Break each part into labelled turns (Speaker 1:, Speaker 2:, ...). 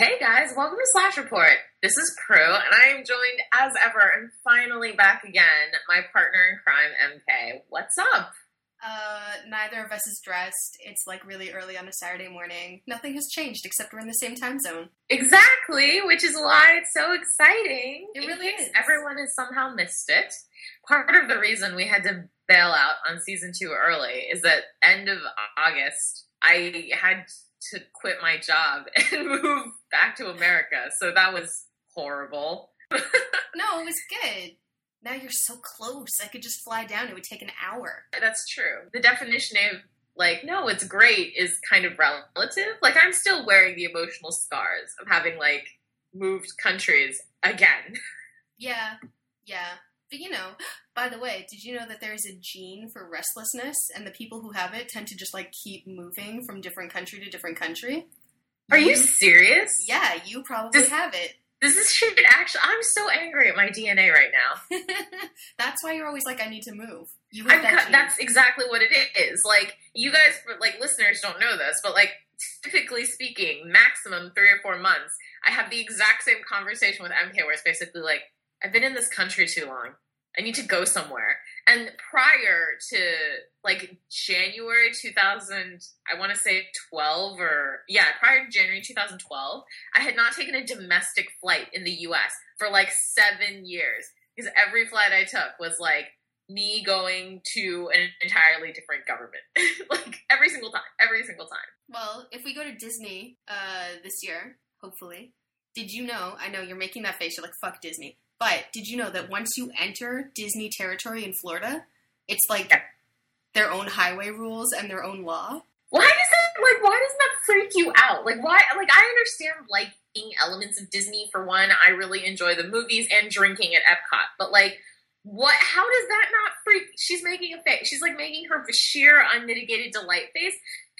Speaker 1: Hey guys, welcome to Slash Report. This is Prue, and I am joined as ever and finally back again, my partner in crime, MK. What's up?
Speaker 2: Uh, neither of us is dressed. It's like really early on a Saturday morning. Nothing has changed except we're in the same time zone.
Speaker 1: Exactly, which is why it's so exciting.
Speaker 2: It really is.
Speaker 1: Everyone has somehow missed it. Part of the reason we had to bail out on season two early is that end of August, I had to quit my job and move back to America. So that was horrible.
Speaker 2: No, it was good. Now you're so close. I could just fly down. It would take an hour.
Speaker 1: That's true. The definition of like, no, it's great is kind of relative. Like, I'm still wearing the emotional scars of having like moved countries again.
Speaker 2: Yeah, yeah. But you know, by the way, did you know that there is a gene for restlessness, and the people who have it tend to just like keep moving from different country to different country?
Speaker 1: Are you serious?
Speaker 2: Yeah, you probably
Speaker 1: This-
Speaker 2: have it.
Speaker 1: This is shit. Actually, I'm so angry at my DNA right now.
Speaker 2: That's why you're always like, I need to move. You have that gene.
Speaker 1: that's exactly what it is. Like, you guys, like listeners, don't know this, but like, typically speaking, maximum three or four months, I have the exact same conversation with MK, where it's basically like, I've been in this country too long. I need to go somewhere. And prior to like January 2000, I want to say 12 or yeah, prior to January 2012, I had not taken a domestic flight in the US for like seven years because every flight I took was like me going to an entirely different government. like every single time, every single time.
Speaker 2: Well, if we go to Disney uh, this year, hopefully, did you know? I know you're making that face. You're like, fuck Disney. But did you know that once you enter Disney territory in Florida, it's like their own highway rules and their own law?
Speaker 1: Why does that like why doesn't that freak you out? Like why like I understand liking elements of Disney for one. I really enjoy the movies and drinking at Epcot. But like what how does that not freak she's making a face. She's like making her sheer unmitigated delight face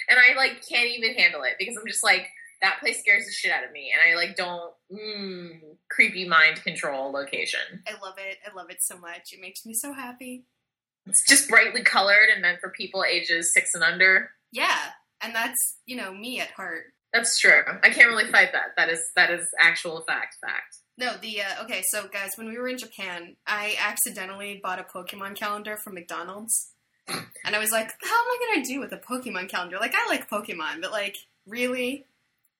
Speaker 1: and I like can't even handle it because I'm just like that place scares the shit out of me and I like don't mm, creepy mind control location.
Speaker 2: I love it. I love it so much. It makes me so happy.
Speaker 1: It's just brightly colored and meant for people ages 6 and under.
Speaker 2: Yeah, and that's you know me at heart.
Speaker 1: That's true. I can't really fight that. That is that is actual fact. Fact.
Speaker 2: No, the uh, okay. So guys, when we were in Japan, I accidentally bought a Pokemon calendar from McDonald's, and I was like, "How am I gonna do with a Pokemon calendar? Like, I like Pokemon, but like, really?"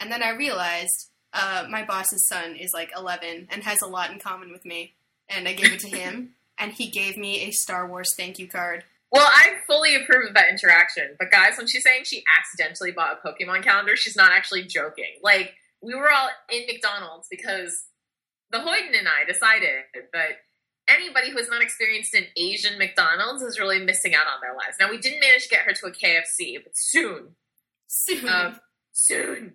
Speaker 2: And then I realized uh, my boss's son is like 11 and has a lot in common with me, and I gave it to him, and he gave me a Star Wars thank you card.
Speaker 1: Well, I fully approve of that interaction. But guys, when she's saying she accidentally bought a Pokemon calendar, she's not actually joking. Like we were all in McDonald's because the Hoyden and I decided that anybody who has not experienced an Asian McDonald's is really missing out on their lives. Now we didn't manage to get her to a KFC, but soon.
Speaker 2: Soon.
Speaker 1: Um, soon.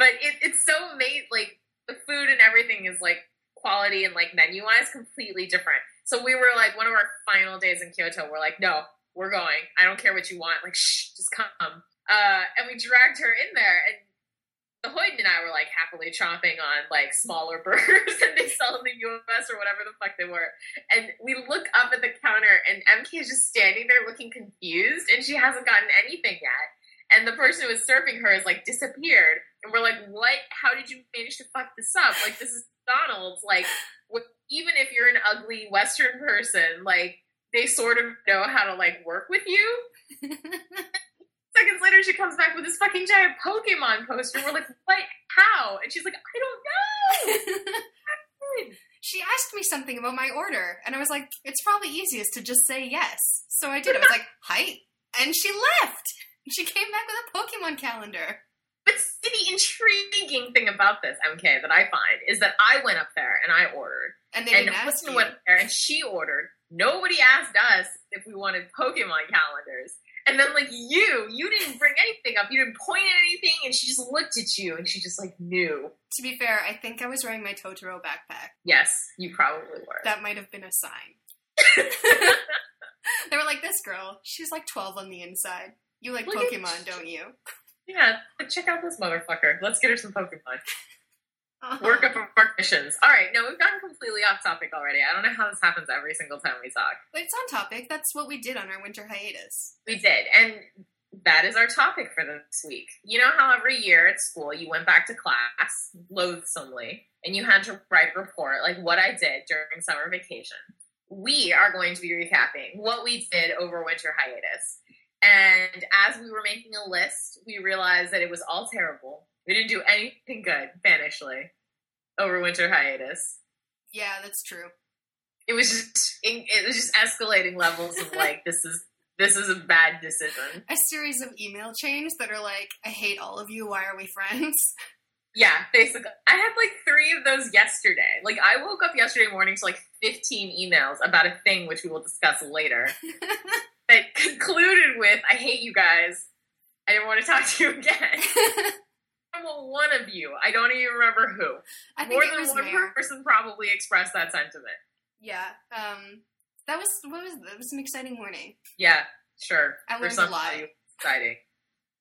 Speaker 1: But it, it's so made like the food and everything is like quality and like menu wise completely different. So we were like one of our final days in Kyoto. We're like, no, we're going. I don't care what you want. Like, shh, just come. Uh, and we dragged her in there, and the Hoyden and I were like happily chomping on like smaller burgers that they sell in the U.S. or whatever the fuck they were. And we look up at the counter, and MK is just standing there looking confused, and she hasn't gotten anything yet and the person who was serving her has like disappeared and we're like what how did you manage to fuck this up like this is mcdonald's like what, even if you're an ugly western person like they sort of know how to like work with you seconds later she comes back with this fucking giant pokemon poster we're like what how and she's like i don't know
Speaker 2: she asked me something about my order, and I was like, it's probably easiest to just say yes. So I did. I was like, hi. And she left. She came back with a Pokemon calendar.
Speaker 1: The intriguing thing about this mk that i find is that i went up there and i ordered
Speaker 2: And they
Speaker 1: and
Speaker 2: didn't ask
Speaker 1: Kristen
Speaker 2: you.
Speaker 1: went there and she ordered. Nobody asked us if we wanted Pokemon calendars. And then like you, you didn't bring anything up. You didn't point at anything, and she just looked at you and she just like knew.
Speaker 2: To be fair, I think I was wearing my Totoro backpack.
Speaker 1: Yes, you probably were.
Speaker 2: That might have been a sign. they were like, this girl, she's like 12 on the inside. You like
Speaker 1: Look at-
Speaker 2: Pokemon, don't you?
Speaker 1: Yeah, check out this motherfucker. Let's get her some Pokemon. Work up our missions. All right, no, we've gotten completely off topic already. I don't know how this happens every single time we talk.
Speaker 2: But it's on topic. That's what we did on our winter hiatus.
Speaker 1: We did, and that is our topic for this week. You know how every year at school you went back to class loathsomely and you had to write a report like what I did during summer vacation. We are going to be recapping what we did over winter hiatus. And as we were making a list, we realized that it was all terrible. We didn't do anything good, vanishly, over winter hiatus.
Speaker 2: Yeah, that's true.
Speaker 1: It was just it was just escalating levels of like this is this is a bad decision.
Speaker 2: A series of email chains that are like, I hate all of you, why are we friends?
Speaker 1: Yeah, basically. I had like three of those yesterday. Like I woke up yesterday morning to like 15 emails about a thing which we will discuss later. that concluded with, I hate you guys. I didn't want to talk to you again. One of you. I don't even remember who.
Speaker 2: I think
Speaker 1: More than one
Speaker 2: Mayor.
Speaker 1: person probably expressed that sentiment.
Speaker 2: Yeah. Um that was what was that was an exciting morning.
Speaker 1: Yeah, sure.
Speaker 2: I learned a lot.
Speaker 1: exciting.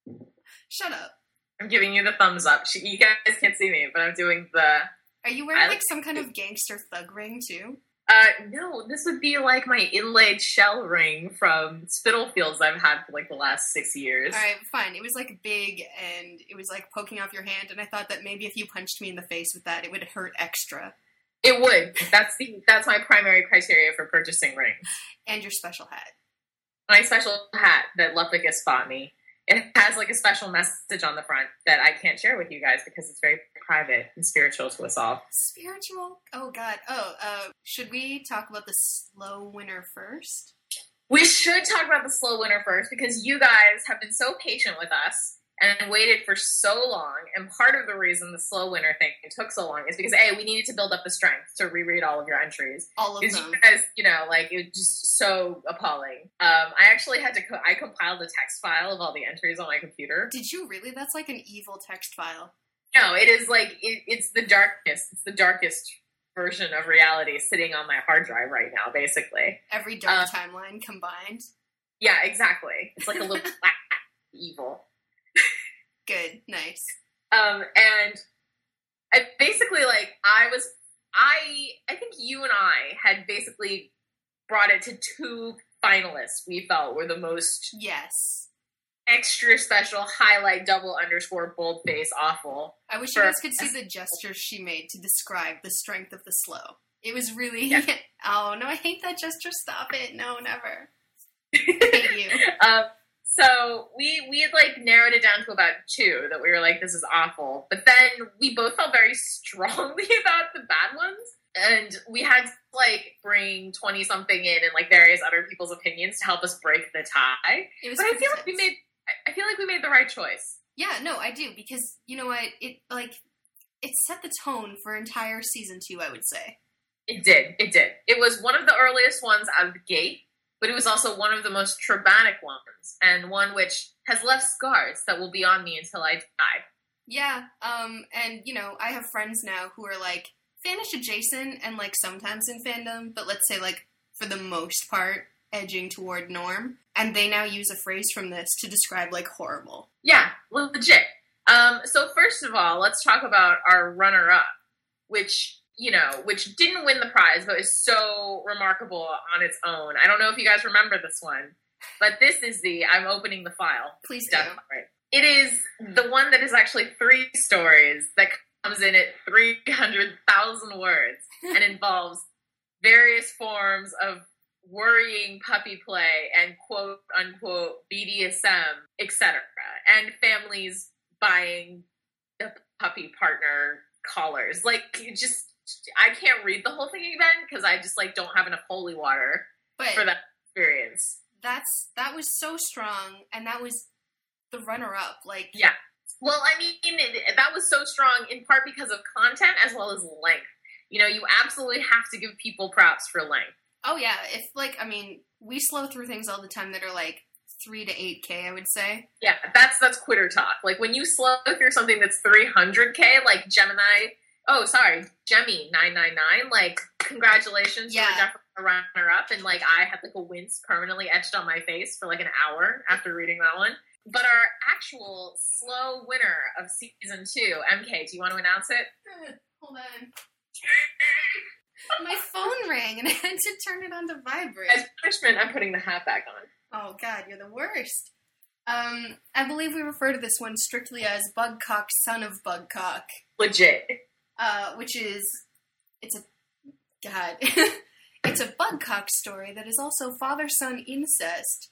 Speaker 2: Shut up.
Speaker 1: I'm giving you the thumbs up. She, you guys can't see me, but I'm doing the.
Speaker 2: Are you wearing
Speaker 1: I-
Speaker 2: like some kind of gangster thug ring too?
Speaker 1: Uh, no, this would be like my inlaid shell ring from Spitalfields I've had for like the last six years.
Speaker 2: Alright, fine. It was like big and it was like poking off your hand, and I thought that maybe if you punched me in the face with that, it would hurt extra.
Speaker 1: It would. That's the that's my primary criteria for purchasing rings.
Speaker 2: And your special hat.
Speaker 1: My special hat that Lepicus bought me. It has like a special message on the front that I can't share with you guys because it's very private and spiritual to us all.
Speaker 2: Spiritual? Oh god. Oh, uh, should we talk about the slow winter first?
Speaker 1: We should talk about the slow winter first because you guys have been so patient with us and waited for so long. And part of the reason the slow winter thing took so long is because A, we needed to build up the strength to reread all of your entries.
Speaker 2: All of
Speaker 1: Because
Speaker 2: them.
Speaker 1: you guys, you know, like it was just so appalling. Um, I actually had to, co- I compiled a text file of all the entries on my computer.
Speaker 2: Did you really? That's like an evil text file.
Speaker 1: No, it is like, it, it's the darkest, it's the darkest version of reality sitting on my hard drive right now, basically.
Speaker 2: Every dark
Speaker 1: Uh,
Speaker 2: timeline combined.
Speaker 1: Yeah, exactly. It's like a little black evil.
Speaker 2: Good. Nice.
Speaker 1: Um, and I basically like I was I I think you and I had basically brought it to two finalists we felt were the most
Speaker 2: Yes.
Speaker 1: extra special highlight double underscore bold face awful.
Speaker 2: I wish you guys could see the gestures she made to describe the strength of the slow. It was really.
Speaker 1: Yeah.
Speaker 2: oh no, I hate that gesture. Stop it. No, never. I hate you.
Speaker 1: um, so we we had like narrowed it down to about two that we were like this is awful, but then we both felt very strongly about the bad ones, and we had to like bring twenty something in and like various other people's opinions to help us break the tie.
Speaker 2: It was.
Speaker 1: But I feel like we made I- I feel like we made the right choice.
Speaker 2: Yeah, no, I do because you know what? It like it set the tone for entire season two. I would say.
Speaker 1: It did. It did. It was one of the earliest ones out of the gate, but it was also one of the most traumatic ones, and one which has left scars that will be on me until I die.
Speaker 2: Yeah, um, and you know, I have friends now who are like fanish adjacent and like sometimes in fandom, but let's say like for the most part edging toward norm, and they now use a phrase from this to describe like horrible.
Speaker 1: Yeah, legit. Um, so first of all, let's talk about our runner-up, which you know, which didn't win the prize, but is so remarkable on its own. I don't know if you guys remember this one, but this is the. I'm opening the file.
Speaker 2: Please do.
Speaker 1: It is the one that is actually three stories that comes in at 300,000 words and involves various forms of worrying puppy play and quote unquote BDSM, etc. And families buying the puppy partner collars. Like, just, I can't read the whole thing again because I just like don't have enough holy water
Speaker 2: But
Speaker 1: for that experience.
Speaker 2: that's that was so strong, and that was the runner up. Like,
Speaker 1: Yeah. Well, I mean, it, that was so strong in part because of content as well as length. You know, you absolutely have to give people props for length.
Speaker 2: oh yeah, if like I mean, we slow through things all the time that are like three to eight k. I would say.
Speaker 1: Yeah, that's that's quitter talk. Like when you slow through something that's 300k, like Gemini. Oh, sorry, Jemmy 999. Like, congratulations,
Speaker 2: Yeah.
Speaker 1: definitely a runner up. And like, I had like a wince permanently etched on my face for like an hour after reading that one. But our actual slow winner of season two, MK, do you want to announce it?
Speaker 2: Hold on. My phone rang and I had to turn it on to vibrate.
Speaker 1: As punishment, I'm putting the hat back on.
Speaker 2: Oh god, you're the worst. Um, I believe we refer to this one strictly as Bugcock, son of Bugcock,
Speaker 1: Legit.
Speaker 2: Uh, which is it's a god, it's a Bugcock story that is also father-son incest,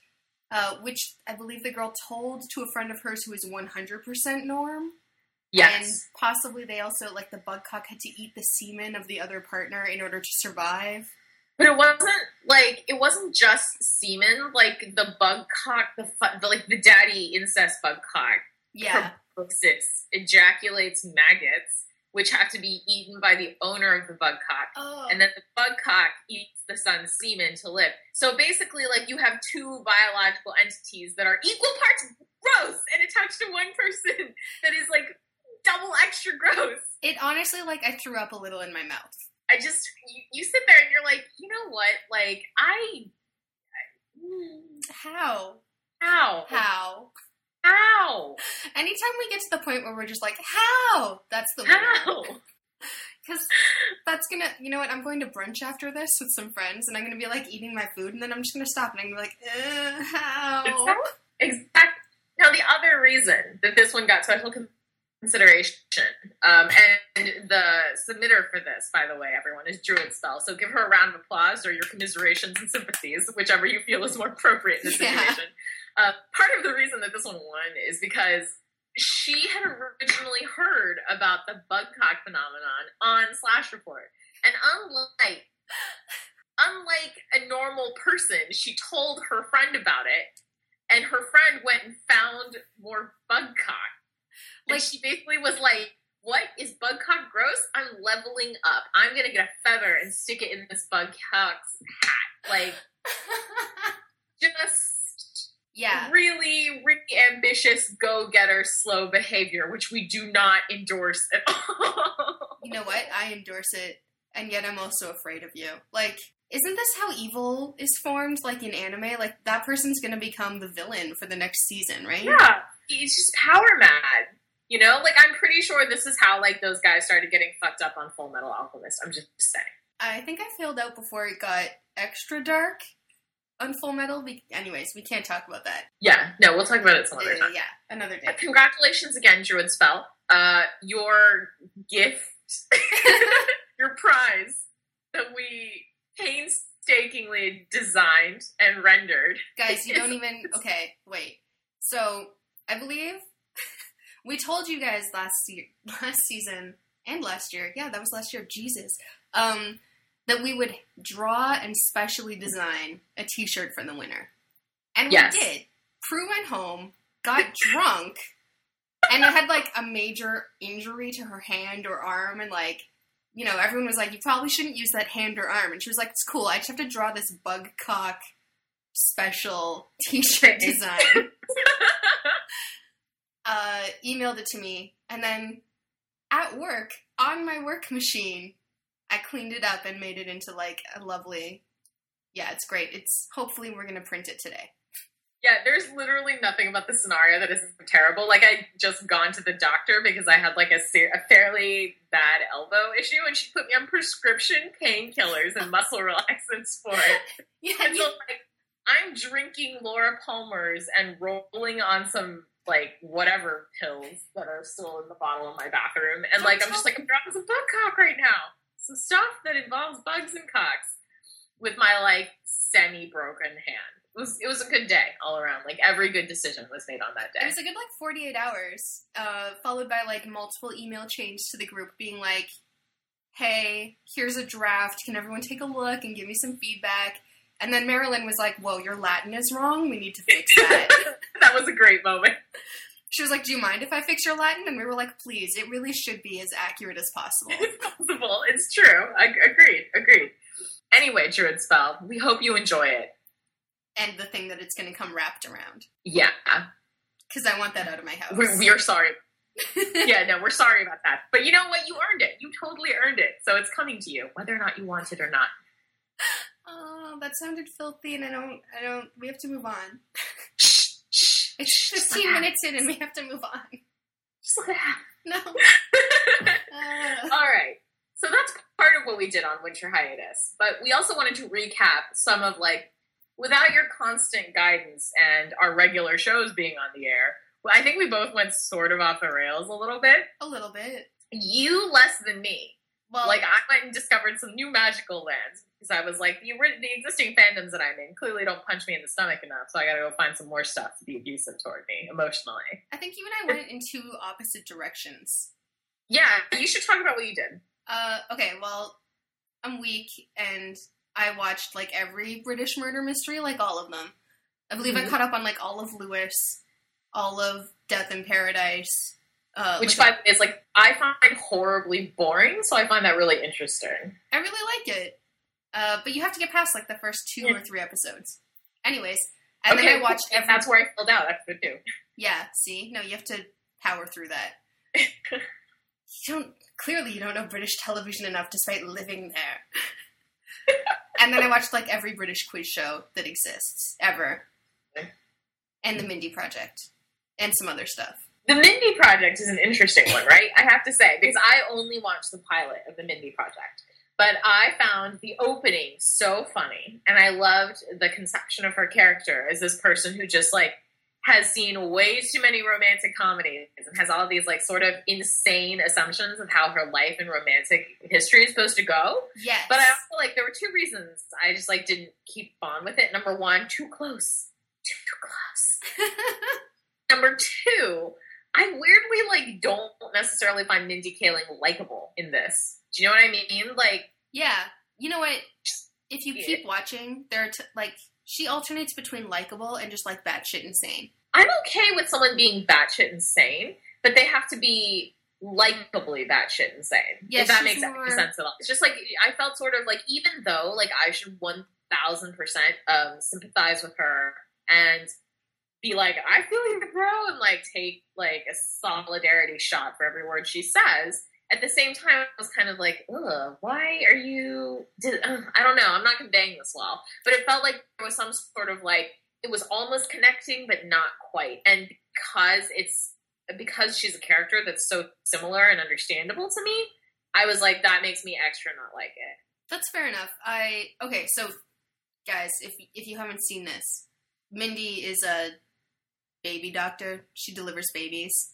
Speaker 2: uh, which I believe the girl told to a friend of hers who is one hundred percent norm. And
Speaker 1: Yes.
Speaker 2: possibly they also like the Bugcock had to eat the semen of the other partner in order to survive.
Speaker 1: But it wasn't like it wasn't just semen. Like the bug cock, the, fu- the like the daddy incest bug cock
Speaker 2: Yeah.
Speaker 1: ejaculates maggots, which have to be eaten by the owner of the bug cock,
Speaker 2: Oh.
Speaker 1: and then the bug cock eats the son's semen to live. So basically, like you have two biological entities that are equal parts gross and attached to one person that is like double extra gross.
Speaker 2: it honestly like I threw up a little in my mouth.
Speaker 1: I just you, you sit there and you're like, you know what? Like I, mm.
Speaker 2: How?
Speaker 1: how
Speaker 2: How?
Speaker 1: How
Speaker 2: Anytime we get to the point where we're just like, how? That's the
Speaker 1: how?
Speaker 2: Because that's gonna, you know what? I'm going to brunch after this with some friends, and I'm gonna be like eating my food, and then I'm just gonna stop, and I'm gonna be like, how?
Speaker 1: Exactly. Now the other reason that this one got special consideration, um, and the submitter for this, by the way, everyone is Druid Spell. So give her a round of applause or your commiserations and sympathies, whichever you feel is more appropriate in this
Speaker 2: Yeah.
Speaker 1: situation. Uh, part of the reason that this one won is because she had originally heard about the bugcock phenomenon on Slash Report, and unlike unlike a normal person, she told her friend about it, and her friend went and found more bugcock. And
Speaker 2: Like-
Speaker 1: she basically was like, "What is bugcock gross? I'm leveling up. I'm gonna get a feather and stick it in this bugcock's hat." Like, just
Speaker 2: yeah.
Speaker 1: really, really ambitious go-getter, slow behavior, which we do not endorse at all.
Speaker 2: You know what? I endorse it, and yet I'm also afraid of you. Like, isn't this how evil is formed? Like in anime, like that person's gonna become the villain for the next season, right?
Speaker 1: Yeah, he's just power mad. You know, like I'm pretty sure this is how like those guys started getting fucked up on Full Metal Alchemist. I'm just saying.
Speaker 2: I think I failed out before it got extra dark on Full Metal. Be- anyways, we can't talk about that.
Speaker 1: Yeah, no, we'll talk about it some other
Speaker 2: Uh,
Speaker 1: time.
Speaker 2: yeah, another day.
Speaker 1: But congratulations again, Druid Spell. Uh, your gift, your prize that we painstakingly designed and rendered.
Speaker 2: Guys, you don't even. Okay, wait. So I believe we told you guys last se- last season and last year. Yeah, that was last year. Jesus. Um, that we would draw and specially design a T-shirt for the winner, and
Speaker 1: Yes.
Speaker 2: we did. Prue went home, got drunk, and had like a major injury to her hand or arm, and like. You know, everyone was like, "You probably shouldn't use that hand or arm," and she was like, "It's cool. I just have to draw this bug cock special T-shirt design." uh, emailed it to me, and then at work on my work machine, I cleaned it up and made it into like a lovely. Yeah, it's great. It's hopefully we're gonna print it today.
Speaker 1: Yeah, there's literally nothing about the scenario that isn't terrible. Like I just gone to the doctor because I had like a, ser- a fairly bad elbow issue, and she put me on prescription painkillers and muscle relaxants for it.
Speaker 2: Yeah,
Speaker 1: And so like I'm drinking Laura Palmer's and rolling on some like whatever pills that are still in the bottle in my bathroom, and like I'm just like I'm dropping some bug cock right now, some stuff that involves bugs and cocks with my like semi broken hand. It was it was a good day all around. Like every good decision was made on that day.
Speaker 2: It was a good like 48 hours, uh, followed by like multiple email chains to the group being like, hey, here's a draft. Can everyone take a look and give me some feedback? And then Marilyn was like, whoa, your Latin is wrong. We need to fix that.
Speaker 1: that was a great moment.
Speaker 2: She was like, do you mind if I fix your Latin? And we were like, please, it really should be as accurate as possible.
Speaker 1: It's possible. It's true. I, agreed. Agreed. Anyway, Druid Spell, we hope you enjoy it.
Speaker 2: and the thing that it's going to come wrapped around.
Speaker 1: Yeah,
Speaker 2: Because I want that out of my house.
Speaker 1: we, we are sorry. yeah, no, we're sorry about that. But you know what? You earned it. You totally earned it. So it's coming to you, whether or not you want it or not.
Speaker 2: oh, that sounded filthy, and I don't, I don't, we have to move on. It's
Speaker 1: Just
Speaker 2: 15 minutes in, and we have to move on.
Speaker 1: Just let it happen.
Speaker 2: No. Uh,
Speaker 1: All right. So that's part of what we did on winter hiatus. But we also wanted to recap some of like without your constant guidance and our regular shows being on the air, well, I think we both went sort of off the rails a little bit.
Speaker 2: A little bit.
Speaker 1: You less than me.
Speaker 2: Well,
Speaker 1: like I went and discovered some new magical lands because I was like, the, the existing fandoms that I'm in clearly don't punch me in the stomach enough, so I got to go find some more stuff to be abusive toward me emotionally.
Speaker 2: I think you and I went in two opposite directions.
Speaker 1: Yeah, you should talk about what you did.
Speaker 2: Uh, okay, well, I'm weak and I watched like every British murder mystery, like all of them. I believe I
Speaker 1: Mhm.
Speaker 2: caught up on like all of Lewis, all of Death in Paradise. Uh,
Speaker 1: Which,
Speaker 2: like,
Speaker 1: by the way, is like I find horribly boring, so I find that really interesting.
Speaker 2: I really like it. Uh, but you have to get past like the first two or three episodes. Anyways, and
Speaker 1: okay,
Speaker 2: then I watched every.
Speaker 1: That's where I filled out episode two.
Speaker 2: Yeah, see, no, you have to power through that. you don't clearly you don't know British television enough, despite living there. and then I watched like every British quiz show that exists ever, and the Mindy Project, and some other stuff.
Speaker 1: The Mindy Project is an interesting one, right? I have to say because I only watched the pilot of the Mindy Project, but I found the opening so funny, and I loved the conception of her character as this person who just like has seen way too many romantic comedies and has all these like sort of insane assumptions of how her life and romantic history is supposed to go.
Speaker 2: Yes,
Speaker 1: But I also like there were two reasons I just like didn't keep on with it. Number one, too close, too close. Number two, I weirdly like don't necessarily find Mindy Kaling likable in this. Do you know what I mean? Like,
Speaker 2: yeah, you know what? If you keep watching, there are t- like she alternates between likable and just like batshit insane.
Speaker 1: I'm okay with someone being batshit insane, but they have to be likably batshit insane. If that makes
Speaker 2: more-
Speaker 1: sense at all. It's just like I felt sort of like even though like I should one thousand percent um sympathize with her and be like, I feel you, bro, and like take like a solidarity shot for every word she says. At the same time, I was kind of like, ugh, why are you? Did, uh, I don't know. I'm not conveying this well, but it felt like there was some sort of like it was almost connecting, but not quite. And because it's because she's a character that's so similar and understandable to me, I was like, that makes me extra not like it.
Speaker 2: That's fair enough. I okay, so guys, if if you haven't seen this, Mindy is a baby doctor. She delivers babies.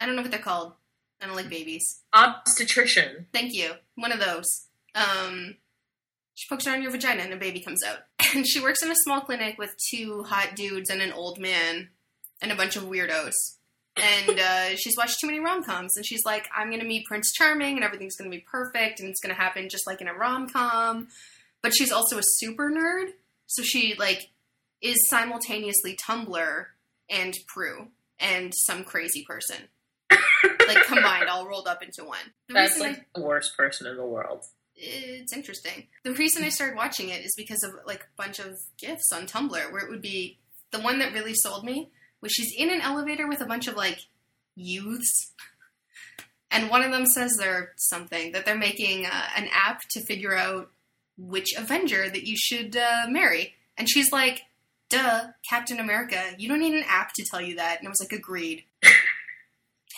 Speaker 2: I don't know what they're called. I don't like babies.
Speaker 1: Obstetrician.
Speaker 2: Thank you. One of those. Um, she pokes her around your vagina and a baby comes out. And she works in a small clinic with two hot dudes and an old man and a bunch of weirdos. And uh, she's watched too many rom coms, and she's like, I'm gonna meet Prince Charming, and everything's gonna be perfect, and it's gonna happen just like in a rom com. But she's also a super nerd, so she like is simultaneously Tumblr and Prue and some crazy person, like combined, all rolled up into one. The
Speaker 1: That's
Speaker 2: reason I-
Speaker 1: like the worst person in the world.
Speaker 2: it's interesting. The reason I started watching it is because of like a bunch of gifs on Tumblr where it would be the one that really sold me was she's in an elevator with a bunch of like youths. And one of them says they're something that they're making uh, an app to figure out which Avenger that you should uh, marry. And she's like, "Duh, Captain America. You don't need an app to tell you that." And I was like, "Agreed."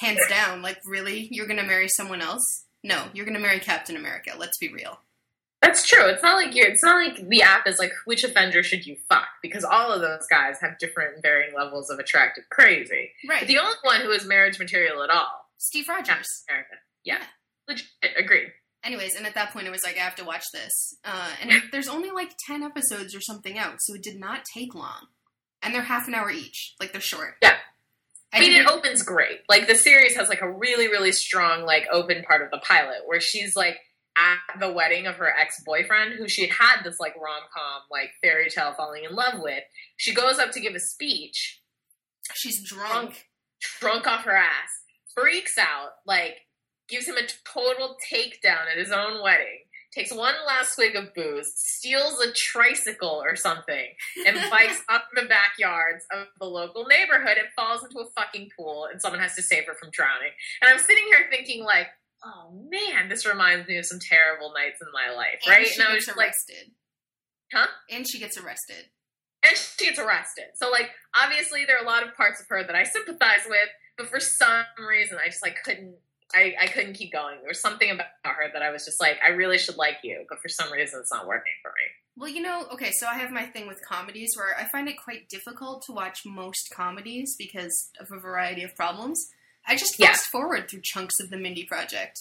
Speaker 2: Hands down. Like, really? You're gonna marry someone else? No, you're gonna marry Captain America. Let's be real.
Speaker 1: That's true. It's not like you're. It's not like the app is like which Avenger should you fuck because all of those guys have different varying levels of attractive crazy.
Speaker 2: Right.
Speaker 1: The only one who is marriage material at all,
Speaker 2: Steve Rogers.
Speaker 1: America. Yeah,
Speaker 2: Yeah.
Speaker 1: legit. Agreed.
Speaker 2: Anyways, and at that point, it was like, I have to watch this. Uh, and it, there's only like 10 episodes or something out, so it did not take long. And they're half an hour each. Like, they're short.
Speaker 1: Yeah.
Speaker 2: I,
Speaker 1: mean, it opens great. Like the series has like a really, really strong like open part of the pilot where she's like at the wedding of her ex boyfriend, who she had had this like rom com like fairy tale falling in love with. She goes up to give a speech,
Speaker 2: she's drunk.
Speaker 1: drunk off her ass, freaks out, like gives him a total takedown at his own wedding. Takes one last swig of booze, steals a tricycle or something, and bikes up the backyards of the local neighborhood and falls into a fucking pool, and someone has to save her from drowning. And I'm sitting here thinking, like, oh man, this reminds me of some terrible nights in my life,
Speaker 2: And
Speaker 1: right? and I
Speaker 2: gets
Speaker 1: was just like,
Speaker 2: arrested.
Speaker 1: huh?
Speaker 2: And she gets arrested.
Speaker 1: and she gets arrested. So like obviously there are a lot of parts of her that I sympathize with, but for some reason I just like couldn't I, I couldn't keep going. There was something about her that I was just like, I really should like you, but for some reason it's not working for me.
Speaker 2: Well, you know, okay, so I have my thing with comedies where I find it quite difficult to watch most comedies because of a variety of problems. I just
Speaker 1: Yeah.
Speaker 2: fast forward through chunks of the Mindy Project.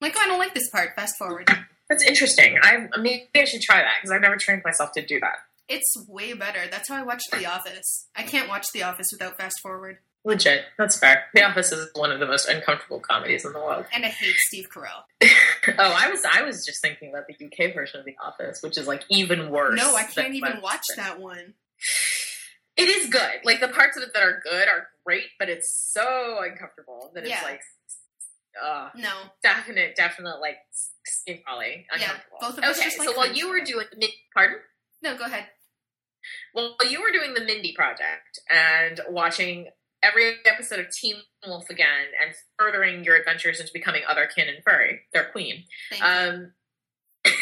Speaker 2: I'm like, oh, I don't like this part. Fast forward.
Speaker 1: That's interesting. I maybe I should try that because I've never trained myself to do that.
Speaker 2: It's way better. That's how I watched The Office. I can't watch The Office without fast forward.
Speaker 1: Legit, that's fair. The Office is one of the most uncomfortable comedies in the world.
Speaker 2: And I hate Steve Carell.
Speaker 1: oh, I was I was just thinking about the UK version of The Office, which is like even worse.
Speaker 2: No, I can't even watch that one.
Speaker 1: It is good. Like the parts of it that are good are great, but it's so uncomfortable that
Speaker 2: Yeah.
Speaker 1: it's like, uh,
Speaker 2: No.
Speaker 1: definite, definite like skin crawly,
Speaker 2: Yeah, both of us
Speaker 1: okay,
Speaker 2: just like
Speaker 1: so while you were doing, pardon.
Speaker 2: No, go ahead.
Speaker 1: Well, you were doing the Mindy Project and watching every episode of Teen Wolf again and furthering your adventures into becoming Otherkin and Furry, their queen. Um,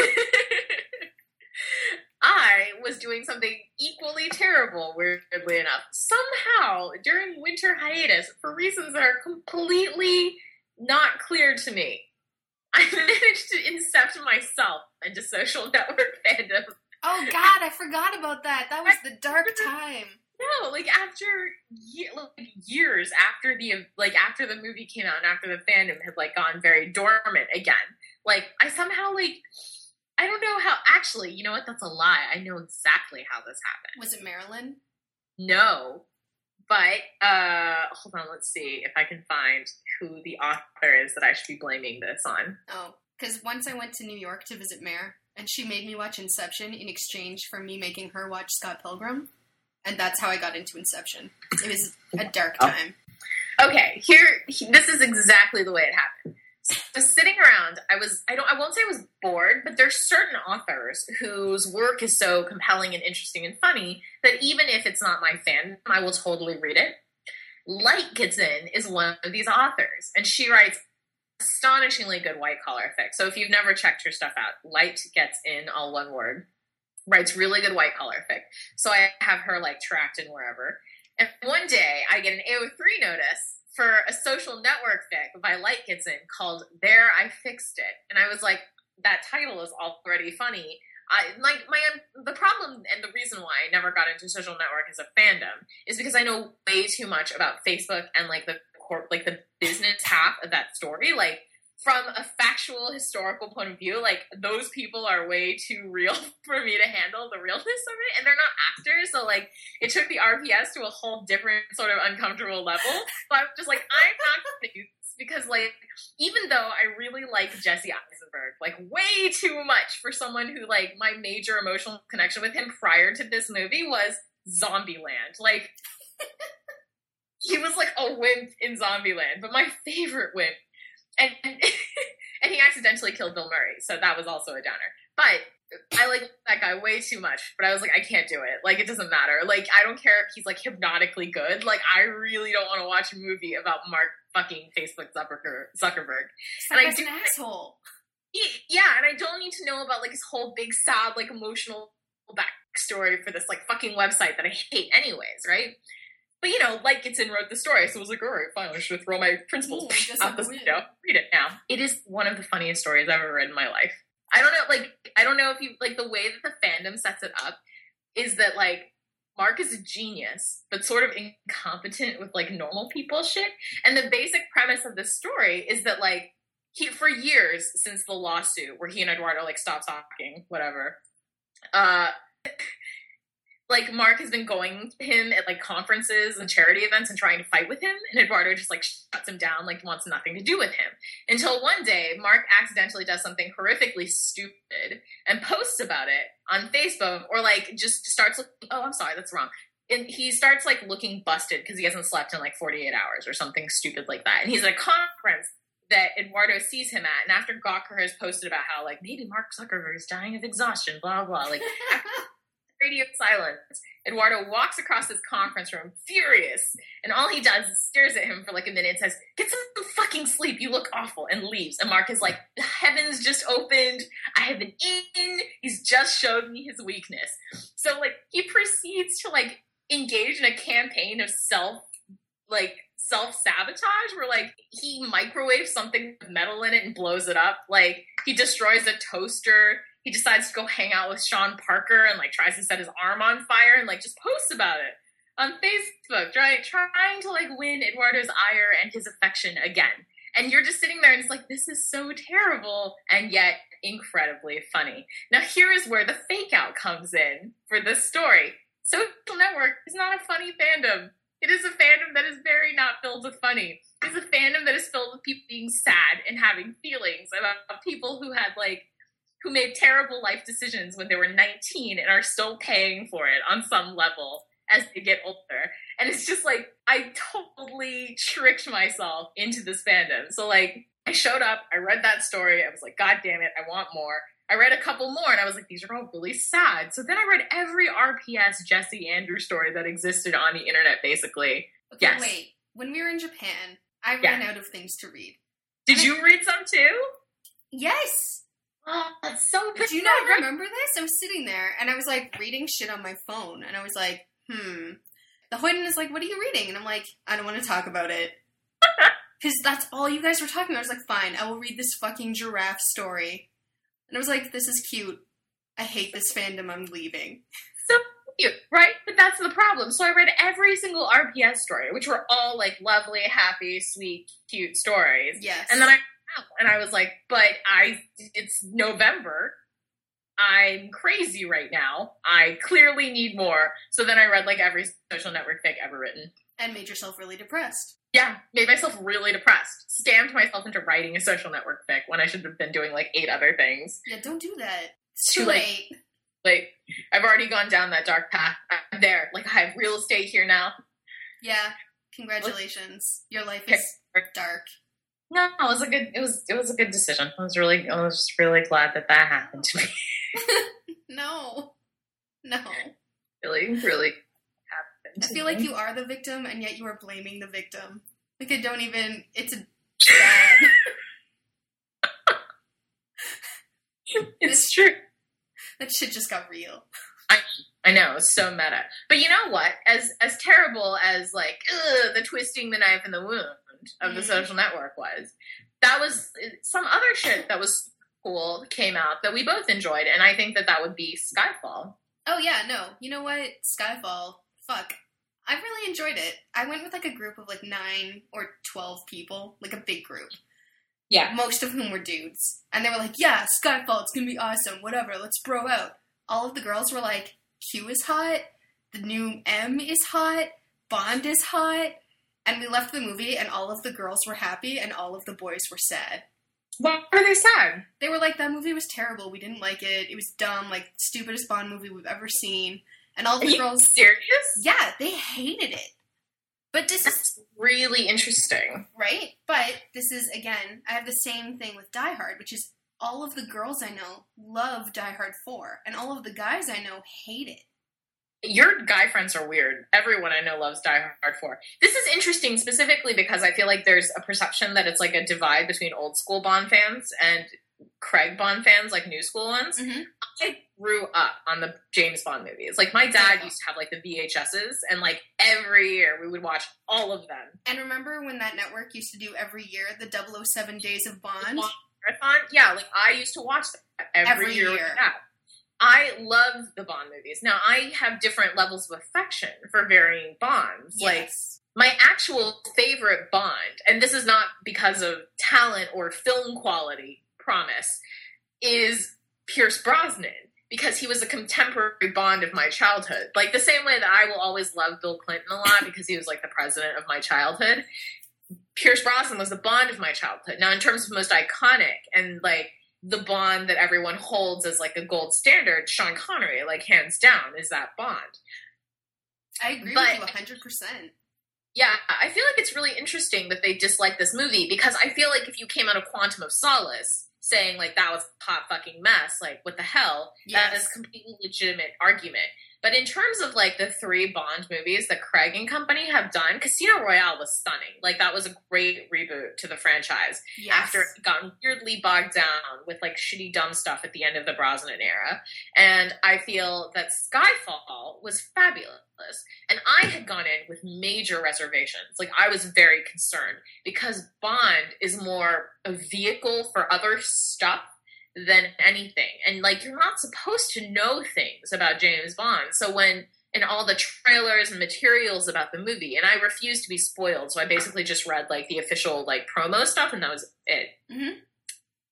Speaker 1: I was doing something equally terrible, weirdly enough. Somehow, during winter hiatus, for reasons that are completely not clear to me, I managed to incept myself into social network fandom.
Speaker 2: Oh God, I forgot about that. That was the dark time.
Speaker 1: No, like after ye- like years after the like after the movie came out and after the fandom had like gone very dormant again, like I somehow like I don't know how. Actually, you know what? That's a lie. I know exactly how this happened.
Speaker 2: Was it Marilyn?
Speaker 1: No, but uh hold on. Let's see if I can find who the author is that I should be blaming this on.
Speaker 2: Oh, because once I went to New York to visit Mare, and she made me watch Inception in exchange for me making her watch Scott Pilgrim, and that's how I got into Inception. It was a dark
Speaker 1: Oh.
Speaker 2: time.
Speaker 1: Okay, here this is exactly the way it happened. So sitting around, I was I don't I won't say I was bored, but there's certain authors whose work is so compelling and interesting and funny that even if it's not my fan, I will totally read it. Light gets in is one of these authors, and she writes astonishingly good white collar fic. So if you've never checked her stuff out, Light gets in all one word. Writes really good white collar fic. So I have her like tracked in wherever. And one day I get an AO3 notice for a social network fic by Light Gets In called There I Fixed It. And I was like, that title is already funny. I like my um, the problem and the reason why I never got into social network as a fandom is because I know way too much about Facebook and like the corp like the business half of that story. Like from a factual historical point of view, like those people are way too real for me to handle the realness of it, and they're not actors, so like it took the RPS to a whole different sort of uncomfortable level. So I'm just like, I'm not to do this because, like, even though I really like Jesse Eisenberg, like way too much for someone who, like, my major emotional connection with him prior to this movie was Zombieland. Like, he was like a wimp in Zombieland, but my favorite wimp. And, and he accidentally killed Bill Murray, so that was also a downer. But I like that guy way too much. But I was like, I can't do it. Like, it doesn't matter. Like, I don't care if he's like hypnotically good. Like, I really don't want to watch a movie about Mark fucking Facebook Zuckerberg. Zuckerberg.
Speaker 2: That
Speaker 1: And I do-
Speaker 2: an asshole.
Speaker 1: He, yeah, and I don't need to know about like his whole big sad like emotional backstory for this like fucking website that I hate anyways, right? But you know, like it's in wrote the story, so I was like, all right, fine, I should throw my principles
Speaker 2: Ooh,
Speaker 1: out the window. Read it now. It is one of the funniest stories I've ever read in my life. I don't know, like I don't know if you like the way that the fandom sets it up is that like Mark is a genius, but sort of incompetent with like normal people shit. And the basic premise of this story is that like he for years since the lawsuit where he and Eduardo like stopped talking, whatever. Uh like Mark has been going to him at like conferences and charity events and trying to fight with him, and Eduardo just like shuts him down, like wants nothing to do with him. Until one day, Mark accidentally does something horrifically stupid and posts about it on Facebook, or like just starts looking. Oh, I'm sorry, that's wrong. And he starts like looking busted because he hasn't slept in like 48 hours or something stupid like that. And he's at a conference that Eduardo sees him at, and after Gawker has posted about how like maybe Mark Zuckerberg is dying of exhaustion, blah blah, like radio silence. Eduardo walks across this conference room, furious, and all he does is stares at him for like a minute and says, Get some fucking sleep, you look awful, and leaves. And Mark is like, The heavens just opened, I have been in, he's just showed me his weakness. So, like, he proceeds to like engage in a campaign of self like self sabotage where like he microwaves something with metal in it and blows it up. Like he destroys a toaster. He decides to go hang out with Sean Parker and like tries to set his arm on fire and like just posts about it on Facebook, trying trying to like win Eduardo's ire and his affection again. And you're just sitting there and it's like, this is so terrible and yet incredibly funny. Now here is where the fake out comes in for this story. Social Network is not a funny fandom. It is a fandom that is very not filled with funny. It's a fandom that is filled with people being sad and having feelings about people who had like who made terrible life decisions when they were 19 and are still paying for it on some level as they get older. And it's just like I totally tricked myself into this fandom. So like I showed up, I read that story, I was like, God damn it, I want more. I read a couple more and I was like, these are all really sad. So then I read every RPS Jesse Andrew story that existed on the internet, basically.
Speaker 2: Okay,
Speaker 1: Yes.
Speaker 2: wait. When we were in Japan, I
Speaker 1: Yeah.
Speaker 2: ran out of things to read.
Speaker 1: Did you read some too?
Speaker 2: Yes.
Speaker 1: Oh, that's so good.
Speaker 2: Do you not remember this? I was sitting there and I was like reading shit on my phone and I was like, hmm. The Hoyden is like, what are you reading? And I'm like, I don't want to talk about it. Because that's all you guys were talking about. I was like, fine, I will read this fucking giraffe story. And I was like, this is cute. I hate this fandom. I'm leaving.
Speaker 1: so cute, right? But that's the problem. So I read every single RPS story, which were all like lovely, happy, sweet, cute stories.
Speaker 2: Yes.
Speaker 1: And then I and I was like, but I it's November. I'm crazy right now. I clearly need more. So then I read like every social network fic ever written.
Speaker 2: and made yourself really depressed.
Speaker 1: Yeah, made myself really depressed. Scammed myself into writing a social network fic when I should have been doing like eight other things.
Speaker 2: Yeah, don't do that. It's
Speaker 1: Too
Speaker 2: too
Speaker 1: late.
Speaker 2: late.
Speaker 1: Like I've already gone down that dark path. I'm there. Like I have real estate here now.
Speaker 2: Yeah. Congratulations. Your life is dark.
Speaker 1: No, it was a good. It was it was a good decision. I was really I was just really glad that that happened to me.
Speaker 2: No. No.
Speaker 1: really, really happened.
Speaker 2: I feel like you are the victim and yet you are blaming the victim. Like I don't even it's a bad.
Speaker 1: It's true.
Speaker 2: that shit just got real.
Speaker 1: I, I know it's so meta. But you know what? As as terrible as like ugh, the twisting the knife in the wound of the
Speaker 2: Mhm.
Speaker 1: social network was, that was some other shit that was cool came out that we both enjoyed, and I think that that would be Skyfall.
Speaker 2: Oh yeah, no. You know what? Skyfall. Fuck. I really enjoyed it. I went with like a group of like 9 or 12 people, like a big group.
Speaker 1: Yeah,
Speaker 2: most of whom were dudes. And they were like, yeah, Skyfall, it's gonna be awesome, whatever, let's bro out. All of the girls were like, Q is hot, the new M is hot, Bond is hot. And we left the movie, and all of the girls were happy, and all of the boys were sad.
Speaker 1: why are they sad?
Speaker 2: They were like, that movie was terrible, we didn't like it, it was dumb, like, stupidest Bond movie we've ever seen. And all
Speaker 1: Are
Speaker 2: the
Speaker 1: you
Speaker 2: girls,
Speaker 1: serious?
Speaker 2: yeah, they hated it. But this is
Speaker 1: really interesting.
Speaker 2: right? But this is again, I have the same thing with Die Hard, which is all of the girls I know love Die Hard 4, and all of the guys I know hate it.
Speaker 1: Your guy friends are weird. Everyone I know loves Die Hard 4. This is interesting specifically because I feel like there's a perception that it's like a divide between old school Bond fans and Craig Bond fans, like new school ones.
Speaker 2: Mhm.
Speaker 1: I grew up on the James Bond movies. Like my dad used to have like the VHSs, and like every year we would watch all of them.
Speaker 2: And remember when that network used to do every year the 007 Days of Bond?
Speaker 1: Marathon, yeah. Like I used to watch that every,
Speaker 2: Every
Speaker 1: year.
Speaker 2: year.
Speaker 1: I love the Bond movies. Now I have different levels of affection for varying Bonds. Like my actual favorite Bond, and this is not because of talent or film quality, promise, is Pierce Brosnan because he was a contemporary Bond of my childhood. Like the same way that I will always love Bill Clinton a lot because he was like the president of my childhood. Pierce Brosnan was the Bond of my childhood. Now, in terms of most iconic and like the Bond that everyone holds as like a gold standard, Sean Connery, like hands down, is that Bond.
Speaker 2: I agree
Speaker 1: but-
Speaker 2: with you 100%.
Speaker 1: Yeah, I feel like it's really interesting that they dislike this movie because I feel like if you came out of Quantum of Solace saying like that was a hot fucking mess, like what the hell, that
Speaker 2: Yes.
Speaker 1: is a completely legitimate argument. But in terms of like the three Bond movies that Craig and company have done, Casino Royale was stunning. Like that was a great reboot to the franchise
Speaker 2: Yes.
Speaker 1: after it got weirdly bogged down with like shitty dumb stuff at the end of the Brosnan era. And I feel that Skyfall was fabulous. And I had gone in with major reservations. Like I was very concerned because Bond is more a vehicle for other stuff than anything. And like you're not supposed to know things about James Bond. So when in all the trailers and materials about the movie, and I refused to be spoiled, so I basically just read like the official like promo stuff, and that was it.
Speaker 2: Mhm.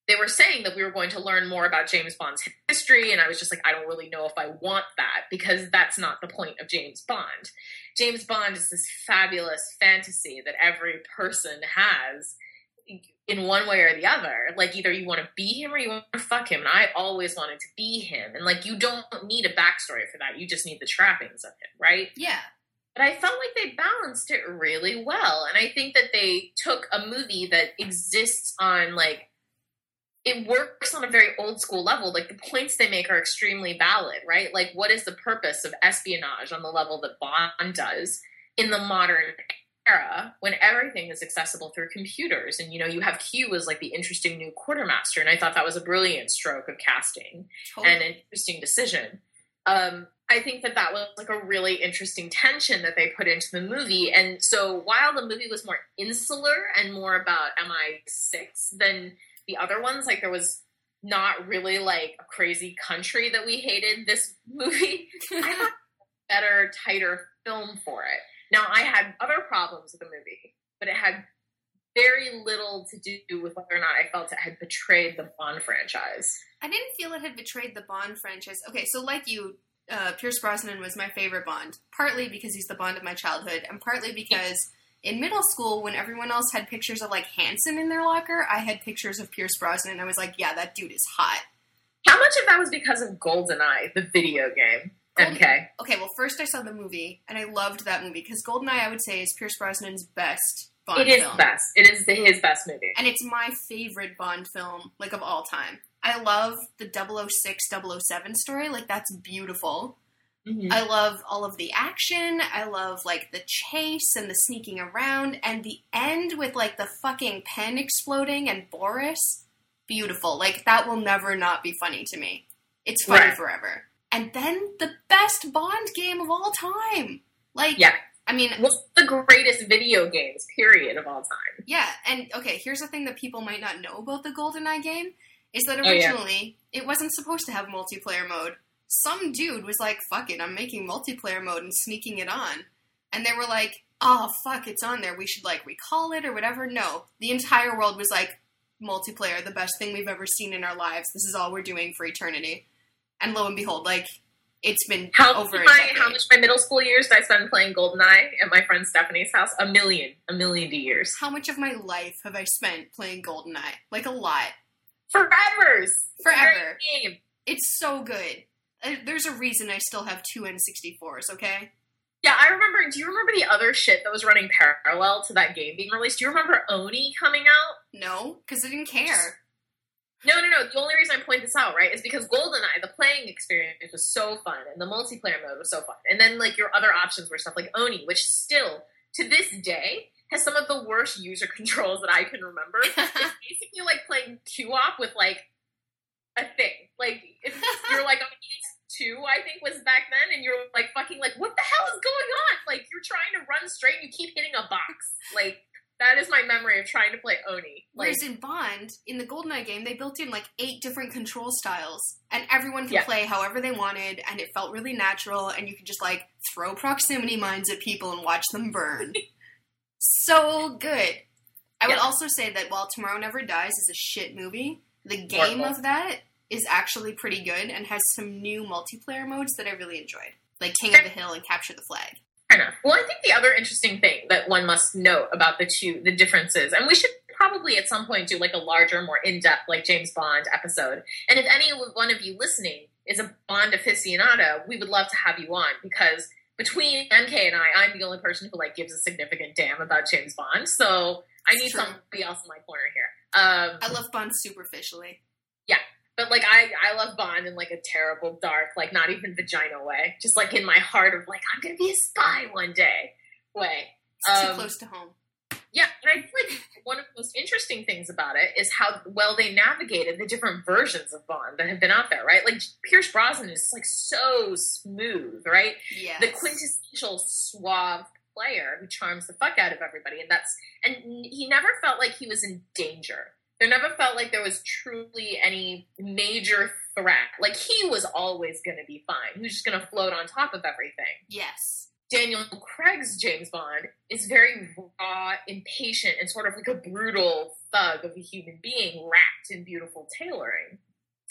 Speaker 1: They were saying that we were going to learn more about James Bond's history, and I was just like, I don't really know if I want that because that's not the point of James Bond. James Bond is this fabulous fantasy that every person has in one way or the other. Like either you want to be him or you want to fuck him. And I always wanted to be him. And like you don't need a backstory for that. You just need the trappings of him, right?
Speaker 2: Yeah.
Speaker 1: But I felt like they balanced it really well. And I think that they took a movie that exists on like it works on a very old school level. Like the points they make are extremely valid, right? Like what is the purpose of espionage on the level that Bond does in the modern era when everything is accessible through computers and you know you have Q as like the interesting new quartermaster and I thought that was a brilliant stroke of casting
Speaker 2: Totally.
Speaker 1: and an interesting decision. Um, I think that that was like a really interesting tension that they put into the movie. And so while the movie was more insular and more about MI6 than the other ones, like there was not really like a crazy country that we hated this movie. I a better, tighter film for it. Now I had other problems with the movie, but it had very little to do with whether or not I felt it had betrayed the Bond franchise.
Speaker 2: I didn't feel it had betrayed the Bond franchise. Okay, so like you, uh, Pierce Brosnan was my favorite Bond, partly because he's the Bond of my childhood, and partly because in middle school, when everyone else had pictures of like Hanson in their locker, I had pictures of Pierce Brosnan, and I was like, yeah, that dude is hot.
Speaker 1: How much of that was because of GoldenEye, the video game?
Speaker 2: Golden-
Speaker 1: Okay.
Speaker 2: Okay, well, first I saw the movie, and I loved that movie because Goldeneye, I would say, is Pierce Brosnan's best Bond
Speaker 1: It is
Speaker 2: film.
Speaker 1: best. It is the, his best movie.
Speaker 2: and it's my favorite Bond film, like of all time. I love the 006 007 story, like that's beautiful.
Speaker 1: Mhm.
Speaker 2: I love all of the action. I love like the chase and the sneaking around and the end with like the fucking pen exploding and Boris. Beautiful. Like that will never not be funny to me. It's funny
Speaker 1: Right.
Speaker 2: forever. And then the best Bond game of all time. Like
Speaker 1: Yeah.
Speaker 2: I mean,
Speaker 1: What's the greatest video games, period, of all time?
Speaker 2: yeah, and okay, here's the thing that people might not know about the GoldenEye game is that
Speaker 1: Oh, yeah.
Speaker 2: originally it wasn't supposed to have multiplayer mode. Some dude was like, "Fuck it, I'm making multiplayer mode and sneaking it on," and they were like, "Oh fuck, it's on there. We should like recall it or whatever." No, the entire world was like, "Multiplayer, the best thing we've ever seen in our lives. This is all we're doing for eternity." And lo and behold, like it's been
Speaker 1: How,
Speaker 2: over a
Speaker 1: my, how much my middle school years did I spend playing GoldenEye at my friend Stephanie's house? A million. A million years.
Speaker 2: How much of my life have I spent playing GoldenEye? Like a lot.
Speaker 1: Forever.
Speaker 2: Forever.
Speaker 1: Game.
Speaker 2: It's so good. Uh, There's a reason I still have two N64s, okay?
Speaker 1: Yeah, I remember. Do you remember the other shit that was running parallel to that game being released? Do you remember Oni coming out?
Speaker 2: No, because I didn't care.
Speaker 1: No, no, no. The only reason I point this out, right, is because GoldenEye, the playing experience was so fun, and the multiplayer mode was so fun. And then, like, your other options were stuff like Oni, which still, to this day, has some of the worst user controls that I can remember. it's basically like playing QWOP with, like, a thing. Like, it's, you're like on two, I think, was back then, and you're, like, fucking, like, what the hell is going on? Like, you're trying to run straight, and you keep hitting a box. Like, that is my memory of trying to play Oni. Like,
Speaker 2: Whereas in Bond, in the GoldenEye game, they built in like eight different control styles, and everyone could
Speaker 1: Yeah.
Speaker 2: play however they wanted, and it felt really natural, and you could just like throw proximity mines at people and watch them burn. so good. I would also say that while Tomorrow Never Dies is a shit movie, the game
Speaker 1: Horrible.
Speaker 2: of that is actually pretty good and has some new multiplayer modes that I really enjoyed, like King of the Hill and Capture the Flag.
Speaker 1: Fair enough. Well, I think the other interesting thing that one must note about the two, the differences, and we should probably at some point do like a larger, more in-depth, like James Bond episode. And if any one of you listening is a Bond aficionado, we would love to have you on because between MK and I, I'm the only person who like gives a significant damn about James Bond. So I need
Speaker 2: True.
Speaker 1: somebody else in my corner here. Um,
Speaker 2: I love Bond superficially.
Speaker 1: but but like I I love Bond in like a terrible, dark, like not even vagina way. Just like in my heart of like I'm gonna be a spy one day way.
Speaker 2: It's too
Speaker 1: Um,
Speaker 2: close to home.
Speaker 1: Yeah, and I feel like one of the most interesting things about it is how well they navigated the different versions of Bond that have been out there, right? Like Pierce Brosnan is like so smooth, right?
Speaker 2: Yeah.
Speaker 1: The quintessential suave player who charms the fuck out of everybody, and that's and he never felt like he was in danger. There never felt like there was truly any major threat. Like he was always going to be fine. He was just going to float on top of everything.
Speaker 2: Yes.
Speaker 1: Daniel Craig's James Bond is very raw, impatient, and sort of like a brutal thug of a human being wrapped in beautiful tailoring.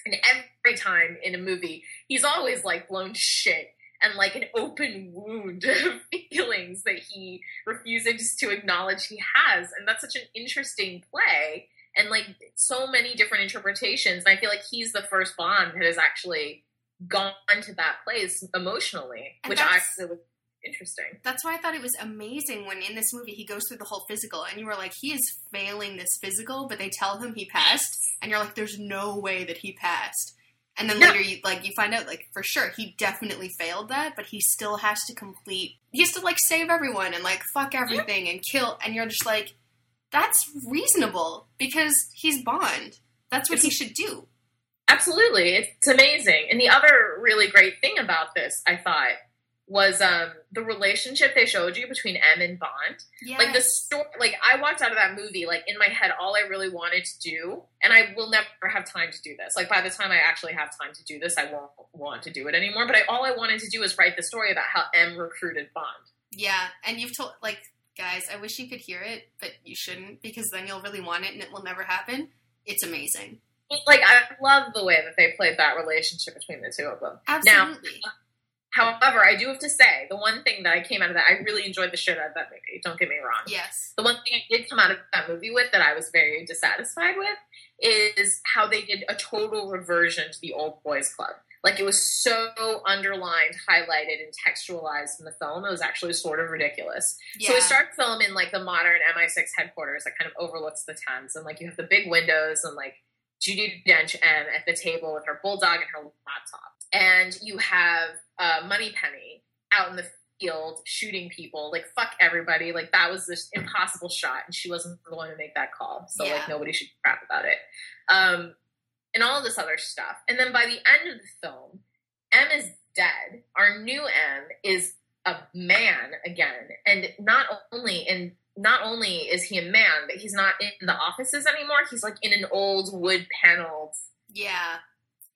Speaker 1: And every time in a movie, he's always like blown shit and like an open wound of feelings that he refuses to acknowledge he has. And that's such an interesting play and like so many different interpretations. And I feel like he's the first Bond that has actually gone to that place emotionally,
Speaker 2: And
Speaker 1: which I was interesting.
Speaker 2: That's why I thought it was amazing when in this movie he goes through the whole physical and you were like, he is failing this physical, but they tell him he passed, and you're like, there's no way that he passed. And then
Speaker 1: No.
Speaker 2: later, you like you find out like for sure he definitely failed that, but he still has to complete. He has to like save everyone and like fuck everything and kill. And you're just like, that's reasonable because he's Bond. That's what
Speaker 1: It's-
Speaker 2: he should do.
Speaker 1: Absolutely, it's amazing. And the other really great thing about this, I thought, was um, the relationship they showed you between M and Bond.
Speaker 2: Yeah.
Speaker 1: Like the story, like I walked out of that movie, like in my head, all I really wanted to do, and I will never have time to do this. Like by the time I actually have time to do this, I won't want to do it anymore. But I, all I wanted to do was write the story about how M recruited Bond.
Speaker 2: Yeah, and you've told like guys, I wish you could hear it, but you shouldn't because then you'll really want it and it will never happen. It's amazing.
Speaker 1: Like I love the way that they played that relationship between the two of them.
Speaker 2: Absolutely.
Speaker 1: However, I do have to say the one thing that I came out of that I really enjoyed the shit out of that movie. Don't get me wrong.
Speaker 2: yes.
Speaker 1: The one thing I did come out of that movie with that I was very dissatisfied with is how they did a total reversion to the old boys club. Like it was so underlined, highlighted, and textualized in the film. It was actually sort of ridiculous.
Speaker 2: Yeah.
Speaker 1: So we start film in like the modern MI6 headquarters that kind of overlooks the Thames, and like you have the big windows and like Judi Dench M at the table with her bulldog and her laptop, and you have uh, Moneypenny out in the field shooting people. Like fuck everybody. Like that was this impossible shot, and she wasn't the one to make that call. So
Speaker 2: Yeah.
Speaker 1: like nobody should crap about it. Um, and all this other stuff. And then by the end of the film, M is dead. Our new M is a man again, and not only in not only is he a man, but he's not in the offices anymore. He's like in an old wood paneled
Speaker 2: yeah.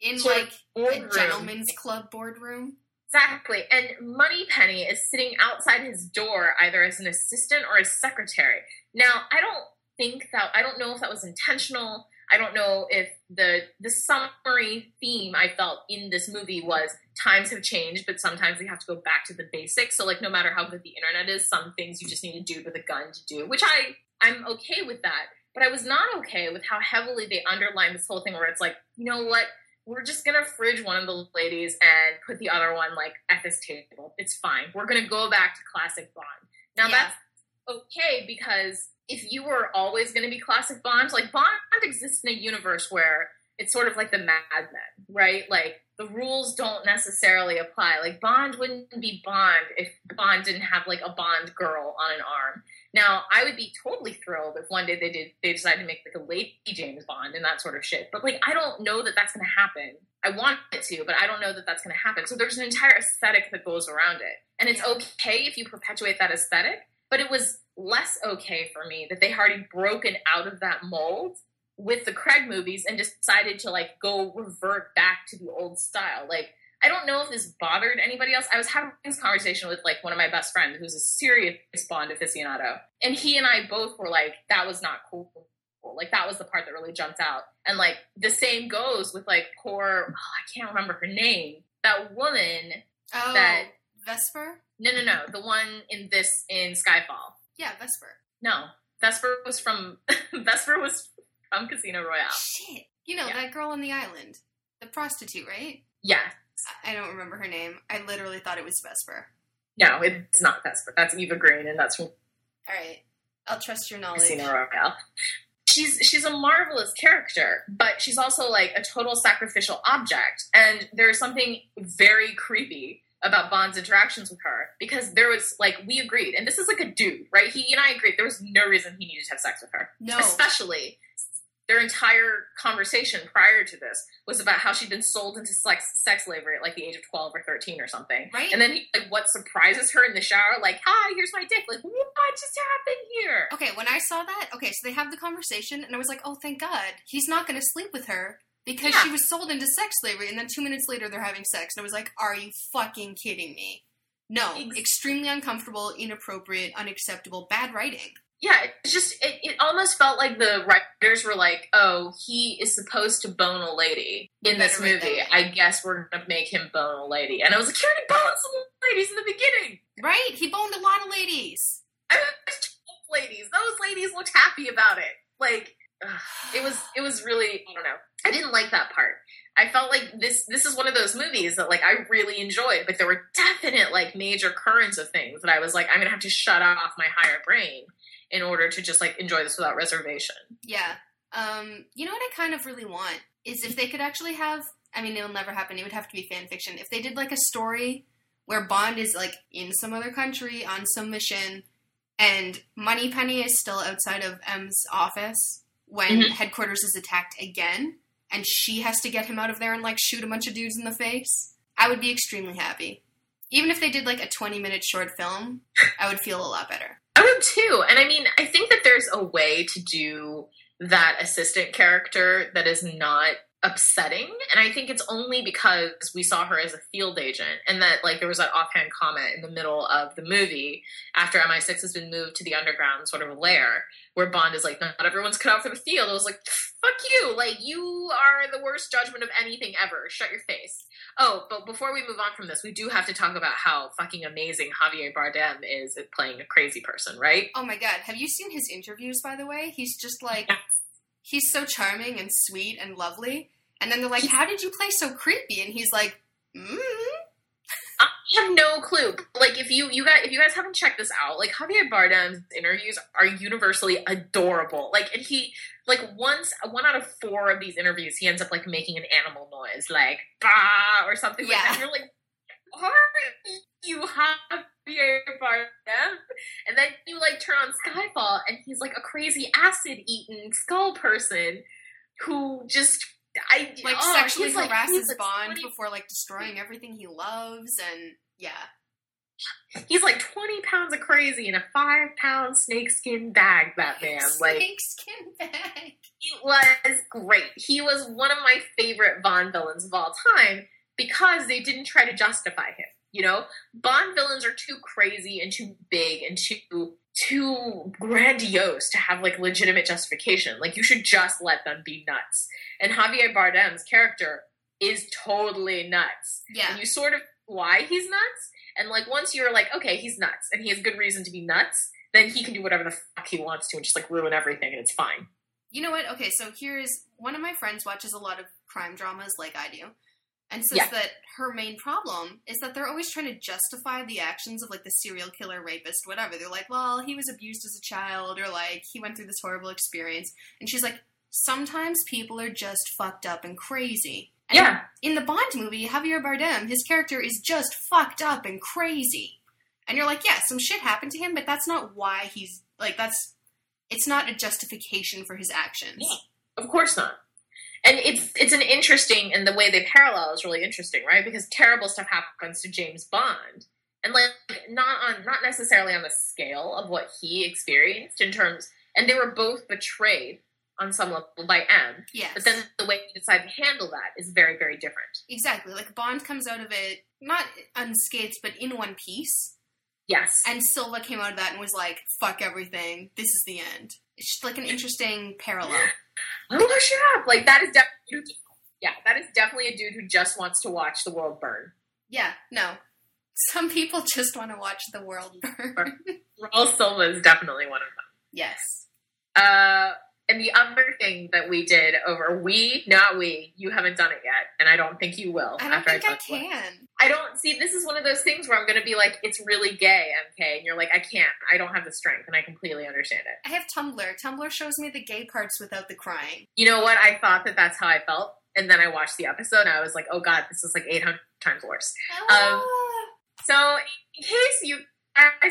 Speaker 2: In like
Speaker 1: boardroom.
Speaker 2: a gentleman's club boardroom.
Speaker 1: Exactly. And Moneypenny is sitting outside his door either as an assistant or as secretary. Now, I don't think that I don't know if that was intentional. I don't know if the the summary theme I felt in this movie was times have changed, but sometimes we have to go back to the basics. So like no matter how good the internet is, some things you just need to do with a gun to do, which I I'm okay with that. But I was not okay with how heavily they underlined this whole thing where it's like, you know what? We're just gonna fridge one of the ladies and put the other one like at this table. It's fine. We're gonna go back to classic Bond. Now
Speaker 2: Yeah.
Speaker 1: that's okay because if you were always going to be classic Bond, like Bond exists in a universe where it's sort of like the Mad Men, right? Like the rules don't necessarily apply. Like Bond wouldn't be Bond if Bond didn't have like a Bond girl on an arm. Now, I would be totally thrilled if one day they did they decided to make like a lady James Bond and that sort of shit. But like I don't know that that's going to happen. I want it to, but I don't know that that's going to happen. So there's an entire aesthetic that goes around it. And it's okay if you perpetuate that aesthetic, but it was less okay for me that they had already broken out of that mold with the Craig movies and just decided to like go revert back to the old style. Like I don't know if this bothered anybody else. I was having this conversation with like one of my best friends who's a serious Bond aficionado, and he and I both were like, "That was not cool." Like that was the part that really jumped out. And like the same goes with like poor, oh, I can't remember her name. That woman.
Speaker 2: Oh,
Speaker 1: That-
Speaker 2: Vesper.
Speaker 1: No, no, no. The one in this in Skyfall.
Speaker 2: Yeah, Vesper.
Speaker 1: No, Vesper was from Vesper was from Casino Royale.
Speaker 2: Shit. You know
Speaker 1: Yeah.
Speaker 2: that girl on the island, the prostitute, right?
Speaker 1: Yeah,
Speaker 2: I I don't remember her name. I literally thought it was Vesper.
Speaker 1: no, it's not Vesper. That's Eva Green, and that's from
Speaker 2: All right, I'll trust your knowledge.
Speaker 1: Casino Royale. she's she's a marvelous character, but she's also like a total sacrificial object. And there's something very creepy about Bond's interactions with her because there was like we agreed, and this is like a dude, right? He and I agreed there was no reason he needed to have sex with her.
Speaker 2: No.
Speaker 1: Especially their entire conversation prior to this was about how she'd been sold into sex, sex slavery at like the age of 12 or 13 or something.
Speaker 2: Right.
Speaker 1: And then he, like what surprises her in the shower, like, hi, here's my dick. Like, what just happened here?
Speaker 2: Okay, when I saw that, okay, so they have the conversation, and I was like, oh, thank God. He's not going to sleep with her because
Speaker 1: Yeah.
Speaker 2: she was sold into sex slavery, and then two minutes later they're having sex. And I was like, are you fucking kidding me? No.
Speaker 1: Ex-
Speaker 2: Extremely uncomfortable, inappropriate, unacceptable, bad writing.
Speaker 1: Yeah, it's just it, it almost felt like the writers were like, "Oh, he is supposed to bone a lady in this movie. I guess we're gonna make him bone a lady." And I was like, "You already boned some ladies in the beginning.
Speaker 2: Right? He boned a lot of ladies.
Speaker 1: I mean, ladies. Those ladies looked happy about it. Like, it was it was really I don't know. I didn't like that part. I felt like this this is one of those movies that like I really enjoyed, but there were definite like major currents of things that I was like, I'm gonna have to shut off my higher brain in order to just like enjoy this without reservation.
Speaker 2: Yeah. Um, you know what I kind of really want is if they could actually have I mean it'll never happen, it would have to be fan fiction. If they did like a story where Bond is like in some other country on some mission and Moneypenny is still outside of M's office when
Speaker 1: Mhm.
Speaker 2: headquarters is attacked again and she has to get him out of there and like shoot a bunch of dudes in the face, I would be extremely happy. Even if they did like a 20 minute short film, I would feel a lot better.
Speaker 1: I would too. And I mean, I think that there's a way to do that assistant character that is not upsetting. And I think it's only because we saw her as a field agent and that like there was that offhand comment in the middle of the movie after MI6 has been moved to the underground sort of lair where Bond is like, not everyone's cut out for the field. I was like, fuck you. Like you are the worst judgment of anything ever. Shut your face. Oh, but before we move on from this, we do have to talk about how fucking amazing Javier Bardem is at playing a crazy person, right?
Speaker 2: Oh my god, have you seen his interviews by the way? He's just like
Speaker 1: Yeah.
Speaker 2: he's so charming and sweet and lovely. And then they're like, "How did you play so creepy?" And he's like, mm
Speaker 1: I have no clue. Like if you you guys if you guys haven't checked this out, like Javier Bardem's interviews are universally adorable. Like and he like once one out of four of these interviews he ends up like making an animal noise like bah or something like
Speaker 2: Yeah.
Speaker 1: that. And you're like, are you Javier Bardem? And then you like turn on Skyfall and he's like a crazy acid eating skull person who just I
Speaker 2: like
Speaker 1: oh,
Speaker 2: sexually
Speaker 1: like-
Speaker 2: harasses
Speaker 1: like,
Speaker 2: Bond
Speaker 1: 20
Speaker 2: before like destroying everything he loves and yeah.
Speaker 1: He's like 20 pounds of crazy in a five pound snakeskin bag, that man. Like,
Speaker 2: Snakeskin bag.
Speaker 1: it was great. He was one of my favorite Bond villains of all time because they didn't try to justify him. You know, Bond villains are too crazy and too big and too too grandiose to have like legitimate justification. Like you should just let them be nuts. And Javier Bardem's character is totally nuts
Speaker 2: Yeah.
Speaker 1: and you sort of why he's nuts. And like once you're like, okay, he's nuts, and he has good reason to be nuts, then he can do whatever the fuck he wants to and just like ruin everything, and it's fine.
Speaker 2: You know what? Okay, so here's one of my friends watches a lot of crime dramas like I do. And says
Speaker 1: Yeah.
Speaker 2: that her main problem is that they're always trying to justify the actions of like the serial killer, rapist, whatever. They're like, well, he was abused as a child, or like he went through this horrible experience. And she's like, sometimes people are just fucked up and crazy. And
Speaker 1: Yeah.
Speaker 2: In the Bond movie, Javier Bardem, his character is just fucked up and crazy. And you're like, yeah, some shit happened to him, but that's not why he's like that's it's not a justification for his actions.
Speaker 1: Yeah. Of course not. And it's it's an interesting and the way they parallel is really interesting, right? Because terrible stuff happens to James Bond. And like not on not necessarily on the scale of what he experienced in terms and they were both betrayed on some level by M.
Speaker 2: Yes.
Speaker 1: But then the way you decide to handle that is very, very different.
Speaker 2: exactly. Like Bond comes out of it not unscathed, but in one piece.
Speaker 1: Yes.
Speaker 2: And Silva came out of that and was like, fuck everything. This is the end. It's just like an interesting parallel.
Speaker 1: Oh, look you up. Like that is definitely yeah, that is definitely a dude who just wants to watch the world burn.
Speaker 2: Yeah, no. Some people just want to watch the world burn.
Speaker 1: Raoul Silva is definitely one of them.
Speaker 2: yes.
Speaker 1: Uh, And the other thing that we did over we, not we, you haven't done it yet, and I don't think you will.
Speaker 2: I don't
Speaker 1: after
Speaker 2: think I
Speaker 1: it.
Speaker 2: can.
Speaker 1: I don't see. This is one of those things where I'm going to be like, it's really gay, MK, and you're like, I can't. I don't have the strength, and I completely understand it.
Speaker 2: I have Tumblr. Tumblr shows me the gay parts without the crying.
Speaker 1: You know what? I thought that that's how I felt, and then I watched the episode, and I was like, oh god, this is like 800 times worse. Um, So, in case you I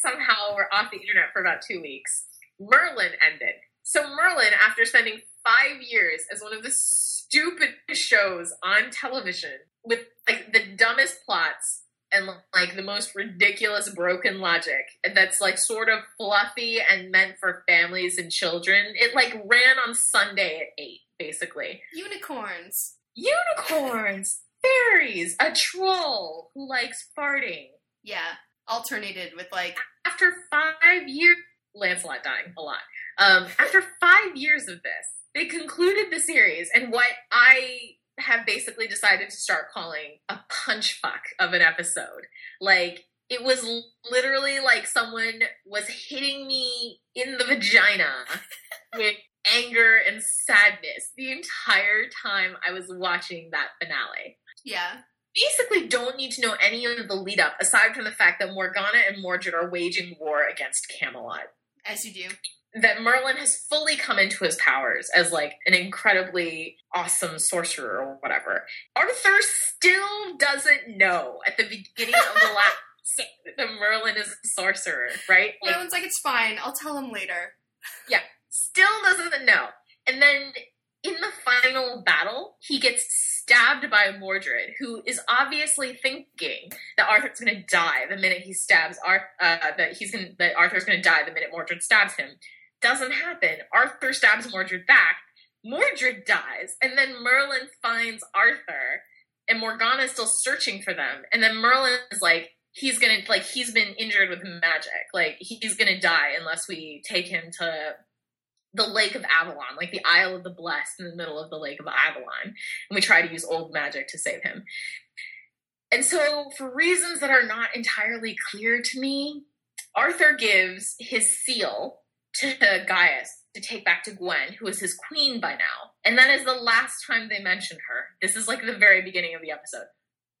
Speaker 1: somehow were off the internet for about two weeks, Merlin ended. So Merlin, after spending five years as one of the stupidest shows on television with like the dumbest plots and like the most ridiculous broken logic that's like sort of fluffy and meant for families and children, it like ran on Sunday at eight, basically
Speaker 2: Unicorns.
Speaker 1: unicorns, fairies, a troll who likes farting.
Speaker 2: Yeah. Alternated with like
Speaker 1: After five years, Lancelot dying a lot. Um, after five years of this, they concluded the series, and what I have basically decided to start calling a punch fuck of an episode. Like it was literally like someone was hitting me in the vagina with anger and sadness the entire time I was watching that finale
Speaker 2: yeah.
Speaker 1: basically don't need to know any of the lead up aside from the fact that Morgana and Mordred are waging war against Camelot.
Speaker 2: As you do.
Speaker 1: That Merlin has fully come into his powers as like an incredibly awesome sorcerer or whatever. Arthur still doesn't know at the beginning of the last that Merlin is a sorcerer, right? Like,
Speaker 2: Everyone's like, it's fine. I'll tell him later. Yeah.
Speaker 1: Still doesn't know. And then in the final battle, he gets stabbed by Mordred, who is obviously thinking that Arthur's going to die the minute he stabs Arthur. Uh, that he's going that Arthur's going to die the minute Mordred stabs him. Doesn't happen. Arthur stabs Mordred back. Mordred dies, and then Merlin finds Arthur, and Morgana is still searching for them. And then Merlin is like, he's gonna like he's been injured with magic. Like he's gonna die unless we take him to the Lake of Avalon, like the Isle of the Blessed in the middle of the Lake of Avalon. And we try to use old magic to save him. And so, for reasons that are not entirely clear to me, Arthur gives his seal to Gaius to take back to Gwen, who is his queen by now. And that is the last time they mention her. This is like the very beginning of the episode.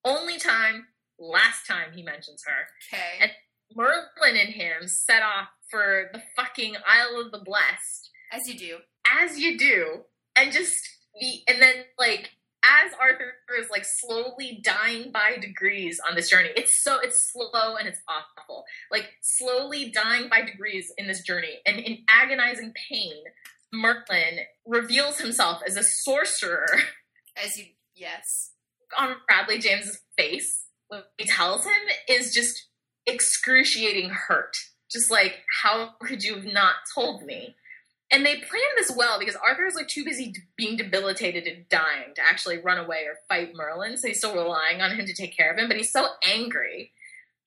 Speaker 1: Only time, last time he mentions her.
Speaker 2: Okay.
Speaker 1: And- Merlin and him set off for the fucking Isle of the Blessed
Speaker 2: As you do.
Speaker 1: as you do, and just the and then like as Arthur is like slowly dying by degrees on this journey. It's so it's slow and it's awful. Like slowly dying by degrees in this journey, and in agonizing pain, Merlin reveals himself as a sorcerer
Speaker 2: As you. Yes.
Speaker 1: on Bradley James's face when he tells him is just excruciating hurt. Just like, how could you have not told me? And they plan this well because Arthur is like too busy being debilitated and dying to actually run away or fight Merlin. So he's still relying on him to take care of him, but he's so angry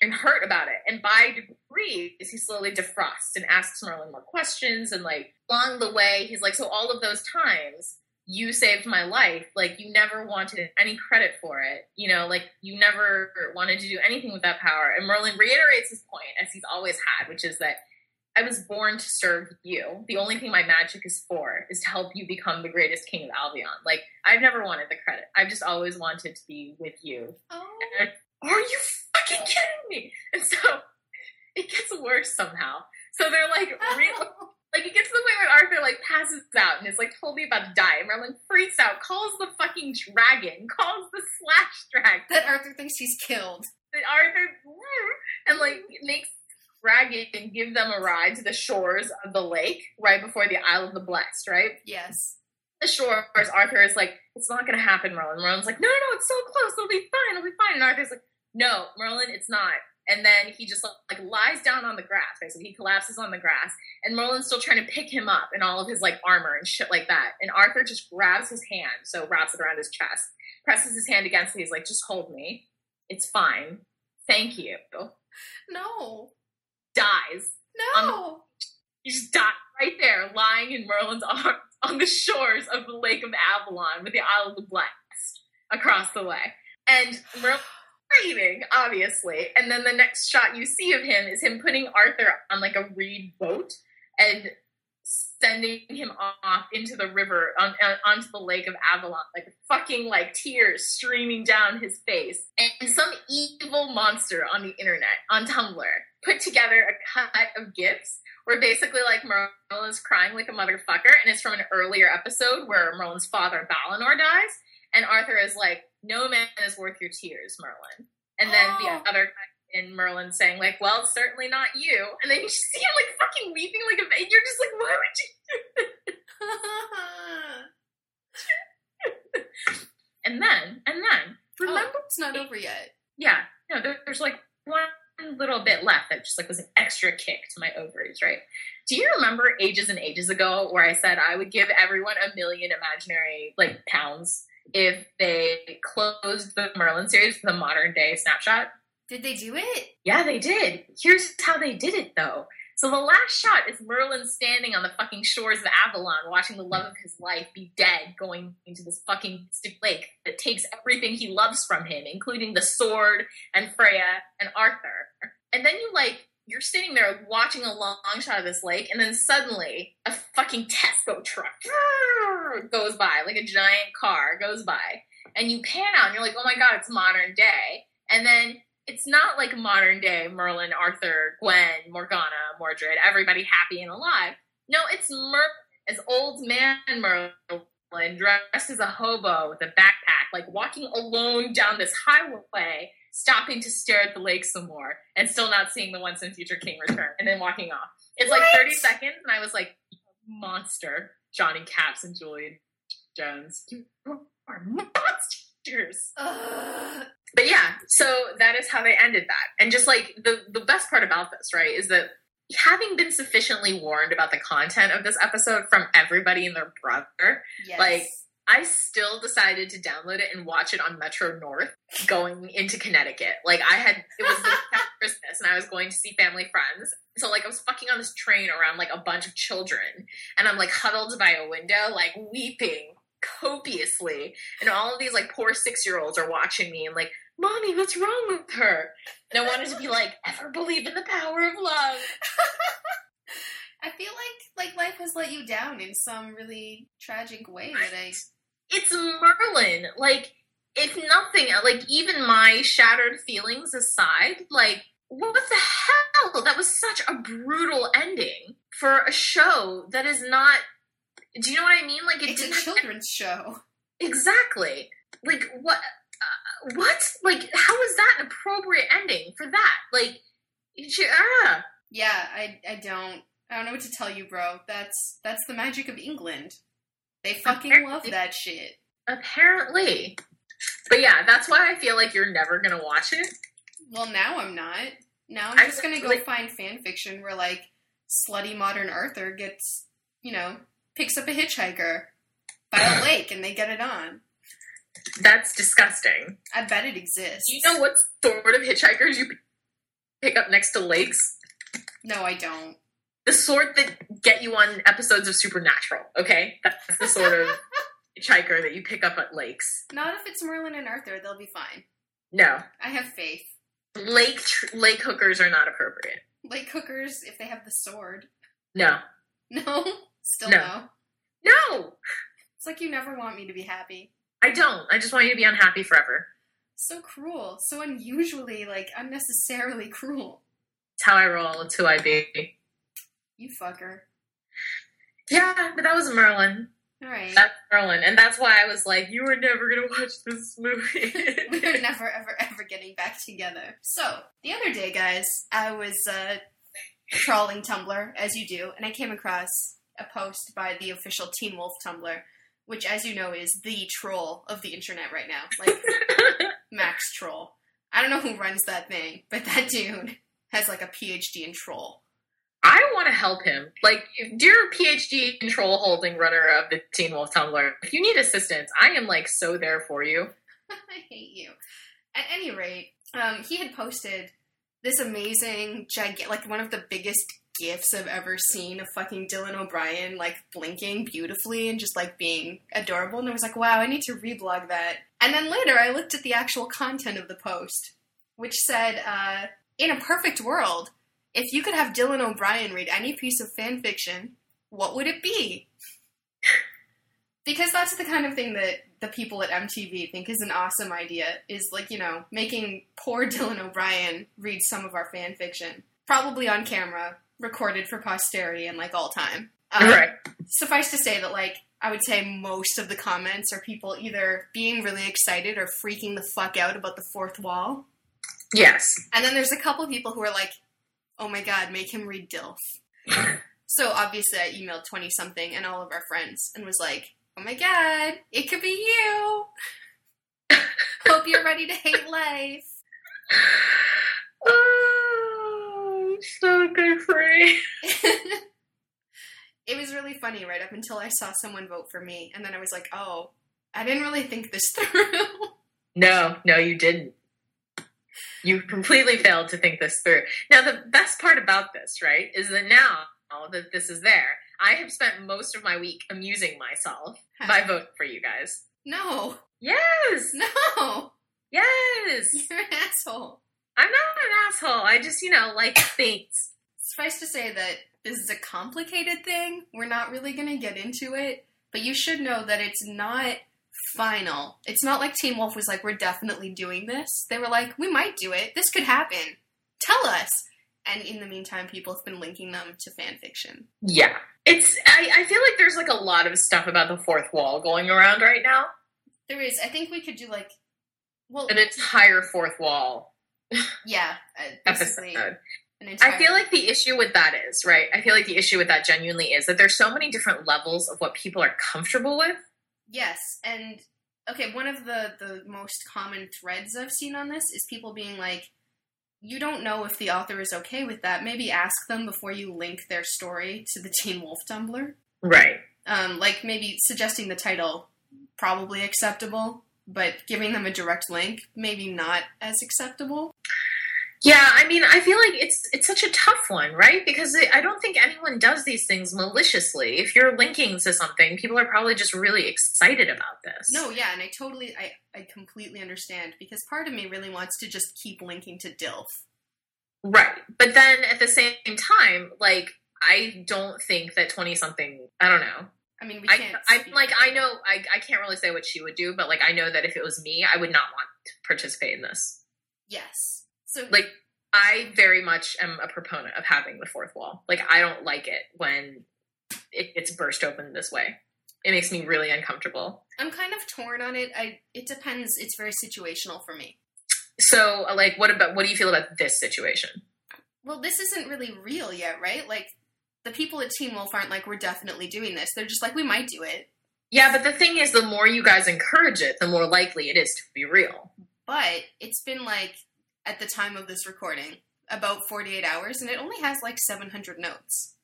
Speaker 1: and hurt about it. And by degrees, he slowly defrosts and asks Merlin more questions. And like along the way, he's like, So all of those times you saved my life, like you never wanted any credit for it. You know, like you never wanted to do anything with that power. And Merlin reiterates his point, as he's always had, which is that I was born to serve you. The only thing my magic is for is to help you become the greatest king of Albion. Like, I've never wanted the credit. I've just always wanted to be with you.
Speaker 2: Oh.
Speaker 1: And are you fucking kidding me? And so it gets worse somehow. So they're like, real, like it gets to the point where Arthur like passes out and is like totally about to die. And Merlin freaks out, calls the fucking dragon, calls the slash dragon
Speaker 2: that Arthur thinks he's killed.
Speaker 1: that Arthur and like makes dragon and give them a ride to the shores of the lake right before the Isle of the Blessed, right?
Speaker 2: Yes.
Speaker 1: The shores, Arthur is like, it's not gonna happen, Merlin. Merlin's like, no, no, no, it's so close, it'll be fine, it'll be fine. And Arthur's like, no, Merlin, it's not. And then he just like lies down on the grass, basically. He collapses on the grass, and Merlin's still trying to pick him up in all of his like armor and shit like that. And Arthur just grabs his hand, so wraps it around his chest, presses his hand against it. He's like, just hold me. It's fine. Thank you.
Speaker 2: No.
Speaker 1: Dies.
Speaker 2: No.
Speaker 1: He just died right there, lying in Merlin's arms on the shores of the Lake of Avalon with the Isle of the Blessed across the way. And Merlin breathing, obviously. And then the next shot you see of him is him putting Arthur on like a reed boat and sending him off into the river on, on, onto the lake of Avalon, like fucking like tears streaming down his face. And some evil monster on the internet, on Tumblr, put together a cut of gifs where basically like Merlin is crying like a motherfucker, and it's from an earlier episode where Merlin's father Balinor dies, and Arthur is like, "No man is worth your tears, Merlin." And then
Speaker 2: Oh.
Speaker 1: the other guy in Merlin saying like, "Well, certainly not you," and then you see him like fucking weeping like a baby. You're just like, "Why would you?" And then, and then, oh, remember?
Speaker 2: oh, it's not over yet.
Speaker 1: Yeah, no, there, there's like one little bit left that just like was an extra kick to my ovaries, right? Do you remember ages and ages ago where I said I would give everyone a million imaginary like pounds if they closed the Merlin series with a modern day snapshot?
Speaker 2: Did they do it?
Speaker 1: Yeah, they did. Here's how they did it though. So the last shot is Merlin standing on the fucking shores of Avalon, watching the love of his life be dead, going into this fucking lake that takes everything he loves from him, including the sword and Freya and Arthur. And then you like you're sitting there watching a long shot of this lake, and then suddenly a fucking Tesco truck goes by, like a giant car goes by, and you pan out, and you're like, oh my god, it's modern day. And then it's not like modern day Merlin, Arthur, Gwen, Morgana, Mordred, everybody happy and alive. No, it's Merlin as old man Merlin dressed as a hobo with a backpack, like walking alone down this highway, stopping to stare at the lake some more, and still not seeing the once and future king return, and then walking off. It's like 30 seconds, and I was like, monster, Johnny Capps and Julian Jones. You are monsters
Speaker 2: Ugh.
Speaker 1: But yeah, so that is how they ended that. And just like the the best part about this, right, is that having been sufficiently warned about the content of this episode from everybody and their brother,
Speaker 2: Yes.
Speaker 1: Like, I still decided to download it and watch it on Metro North going into Connecticut. Like I had it was Christmas and I was going to see family friends. So like I was fucking on this train around like a bunch of children and I'm like huddled by a window, like weeping copiously. And all of these like poor six year olds are watching me and like, Mommy, what's wrong with her? And I wanted to be like, ever believe in the power of love.
Speaker 2: I feel like like life has let you down in some really tragic way that I
Speaker 1: it's Merlin. Like, if nothing, like even my shattered feelings aside, like what the hell? That was such a brutal ending for a show that is not. Do you know what I mean? Like, it
Speaker 2: it's a children's show.
Speaker 1: exactly. Like what? Uh, what? Like, how is that an appropriate ending for that? Like, she- ah.
Speaker 2: Yeah, I I don't I don't know what to tell you, bro. That's that's the magic of England. They fucking love that shit.
Speaker 1: apparently. But yeah, that's why I feel like you're never gonna watch it.
Speaker 2: Well, now I'm not. Now I'm
Speaker 1: I
Speaker 2: just gonna go
Speaker 1: like-
Speaker 2: find fan fiction where like slutty modern Arthur gets, you know, picks up a hitchhiker by a lake and they get it on.
Speaker 1: That's disgusting.
Speaker 2: I bet it exists.
Speaker 1: Do you know what sort of hitchhikers you pick up next to lakes?
Speaker 2: No, I don't.
Speaker 1: The sort that get you on episodes of Supernatural, okay? That's the sort of hitchhiker that you pick up at lakes.
Speaker 2: Not if it's Merlin and Arthur. They'll be fine.
Speaker 1: No.
Speaker 2: I have faith.
Speaker 1: Lake tr- lake hookers are not appropriate.
Speaker 2: Lake hookers, if they have the sword.
Speaker 1: No.
Speaker 2: No, still
Speaker 1: No.
Speaker 2: no.
Speaker 1: No!
Speaker 2: Like you never want me to be happy.
Speaker 1: I don't. I just want you to be unhappy forever.
Speaker 2: So cruel. So unusually, like, unnecessarily cruel.
Speaker 1: It's how I roll. It's who I be.
Speaker 2: You fucker.
Speaker 1: Yeah, but that was Merlin.
Speaker 2: Alright.
Speaker 1: That's Merlin. And that's why I was like, you were never going to watch this movie.
Speaker 2: We're never, ever, ever getting back together. So, the other day, guys, I was uh, trawling Tumblr, as you do, and I came across a post by the official Teen Wolf Tumblr, which, as you know, is the troll of the internet right now. Like, Max Troll. I don't know who runs that thing, but that dude has like a PhD in troll.
Speaker 1: I want to help him. Like, dear PhD control holding runner of the Teen Wolf Tumblr, if you need assistance, I am like so there for you.
Speaker 2: I hate you. At any rate, um, he had posted this amazing, gigantic, like one of the biggest gifs I've ever seen of fucking Dylan O'Brien, like blinking beautifully and just like being adorable. And I was like, wow, I need to reblog that. And then later, I looked at the actual content of the post, which said, uh, in a perfect world, if you could have Dylan O'Brien read any piece of fan fiction, what would it be? Because that's the kind of thing that the people at MTV think is an awesome idea. Is like you know making poor Dylan O'Brien read some of our fan fiction, probably on camera, recorded for posterity and like all time. Um,
Speaker 1: right.
Speaker 2: Suffice to say that like I would say most of the comments are people either being really excited or freaking the fuck out about the fourth wall.
Speaker 1: Yes.
Speaker 2: And then there's a couple people who are like, oh my god, make him read DILF. so obviously I emailed 20 something and all of our friends and was like, oh my god, it could be you. Hope you're ready to hate life.
Speaker 1: So good for
Speaker 2: it was really funny right up until I saw someone vote for me. And then I was like, oh, I didn't really think this through.
Speaker 1: No, no, you didn't. You completely failed to think this through. Now, the best part about this, right, is that now that this is there, I have spent most of my week amusing myself by voting for you guys.
Speaker 2: no,
Speaker 1: Yes!
Speaker 2: no,
Speaker 1: Yes!
Speaker 2: you're an asshole.
Speaker 1: I'm not an asshole. I just, you know, like things.
Speaker 2: Suffice to say that this is a complicated thing. We're not really going to get into it, but you should know that it's not final. It's not like Teen Wolf was like, we're definitely doing this. They were like, we might do it. This could happen. Tell us. And in the meantime, people have been linking them to fan fiction.
Speaker 1: Yeah. It's, I, I feel like there's like a lot of stuff about the fourth wall going around right now.
Speaker 2: There is. I think we could do like, well,
Speaker 1: An entire fourth wall
Speaker 2: yeah, uh, basically
Speaker 1: episode. I feel like the issue with that is, right? I feel like the issue with that genuinely is that there's so many different levels of what people are comfortable with.
Speaker 2: Yes, and okay, one of the the most common threads I've seen on this is people being like, "You don't know if the author is okay with that. Maybe ask them before you link their story to the Teen Wolf Tumblr.
Speaker 1: Right.
Speaker 2: Um, like maybe suggesting the title probably acceptable, but giving them a direct link maybe not as acceptable.
Speaker 1: Yeah, I mean, I feel like it's it's such a tough one, right? Because it, I don't think anyone does these things maliciously. If you're linking to something, people are probably just really excited about this.
Speaker 2: No, yeah, and I totally, I, I completely understand because part of me really wants to just keep linking to DILF.
Speaker 1: Right. But then at the same time, like I don't think that 20 something, I don't know.
Speaker 2: I mean, we can't.
Speaker 1: I
Speaker 2: speak
Speaker 1: like I know I, I can't really say what she would do, but like I know that if it was me, I would not want to participate in this.
Speaker 2: Yes. So
Speaker 1: Like I very much am a proponent of having the fourth wall. Like I don't like it when it gets burst open this way. It makes me really uncomfortable.
Speaker 2: I'm kind of torn on it. I it depends. It's very situational for me.
Speaker 1: So like what about what do you feel about this situation?
Speaker 2: Well, this isn't really real yet, right? Like the people at Teen Wolf aren't like we're definitely doing this. They're just like we might do it.
Speaker 1: Yeah, but the thing is the more you guys encourage it, the more likely it is to be real.
Speaker 2: But it's been like at the time of this recording about 48 hours and it only has like 700 notes.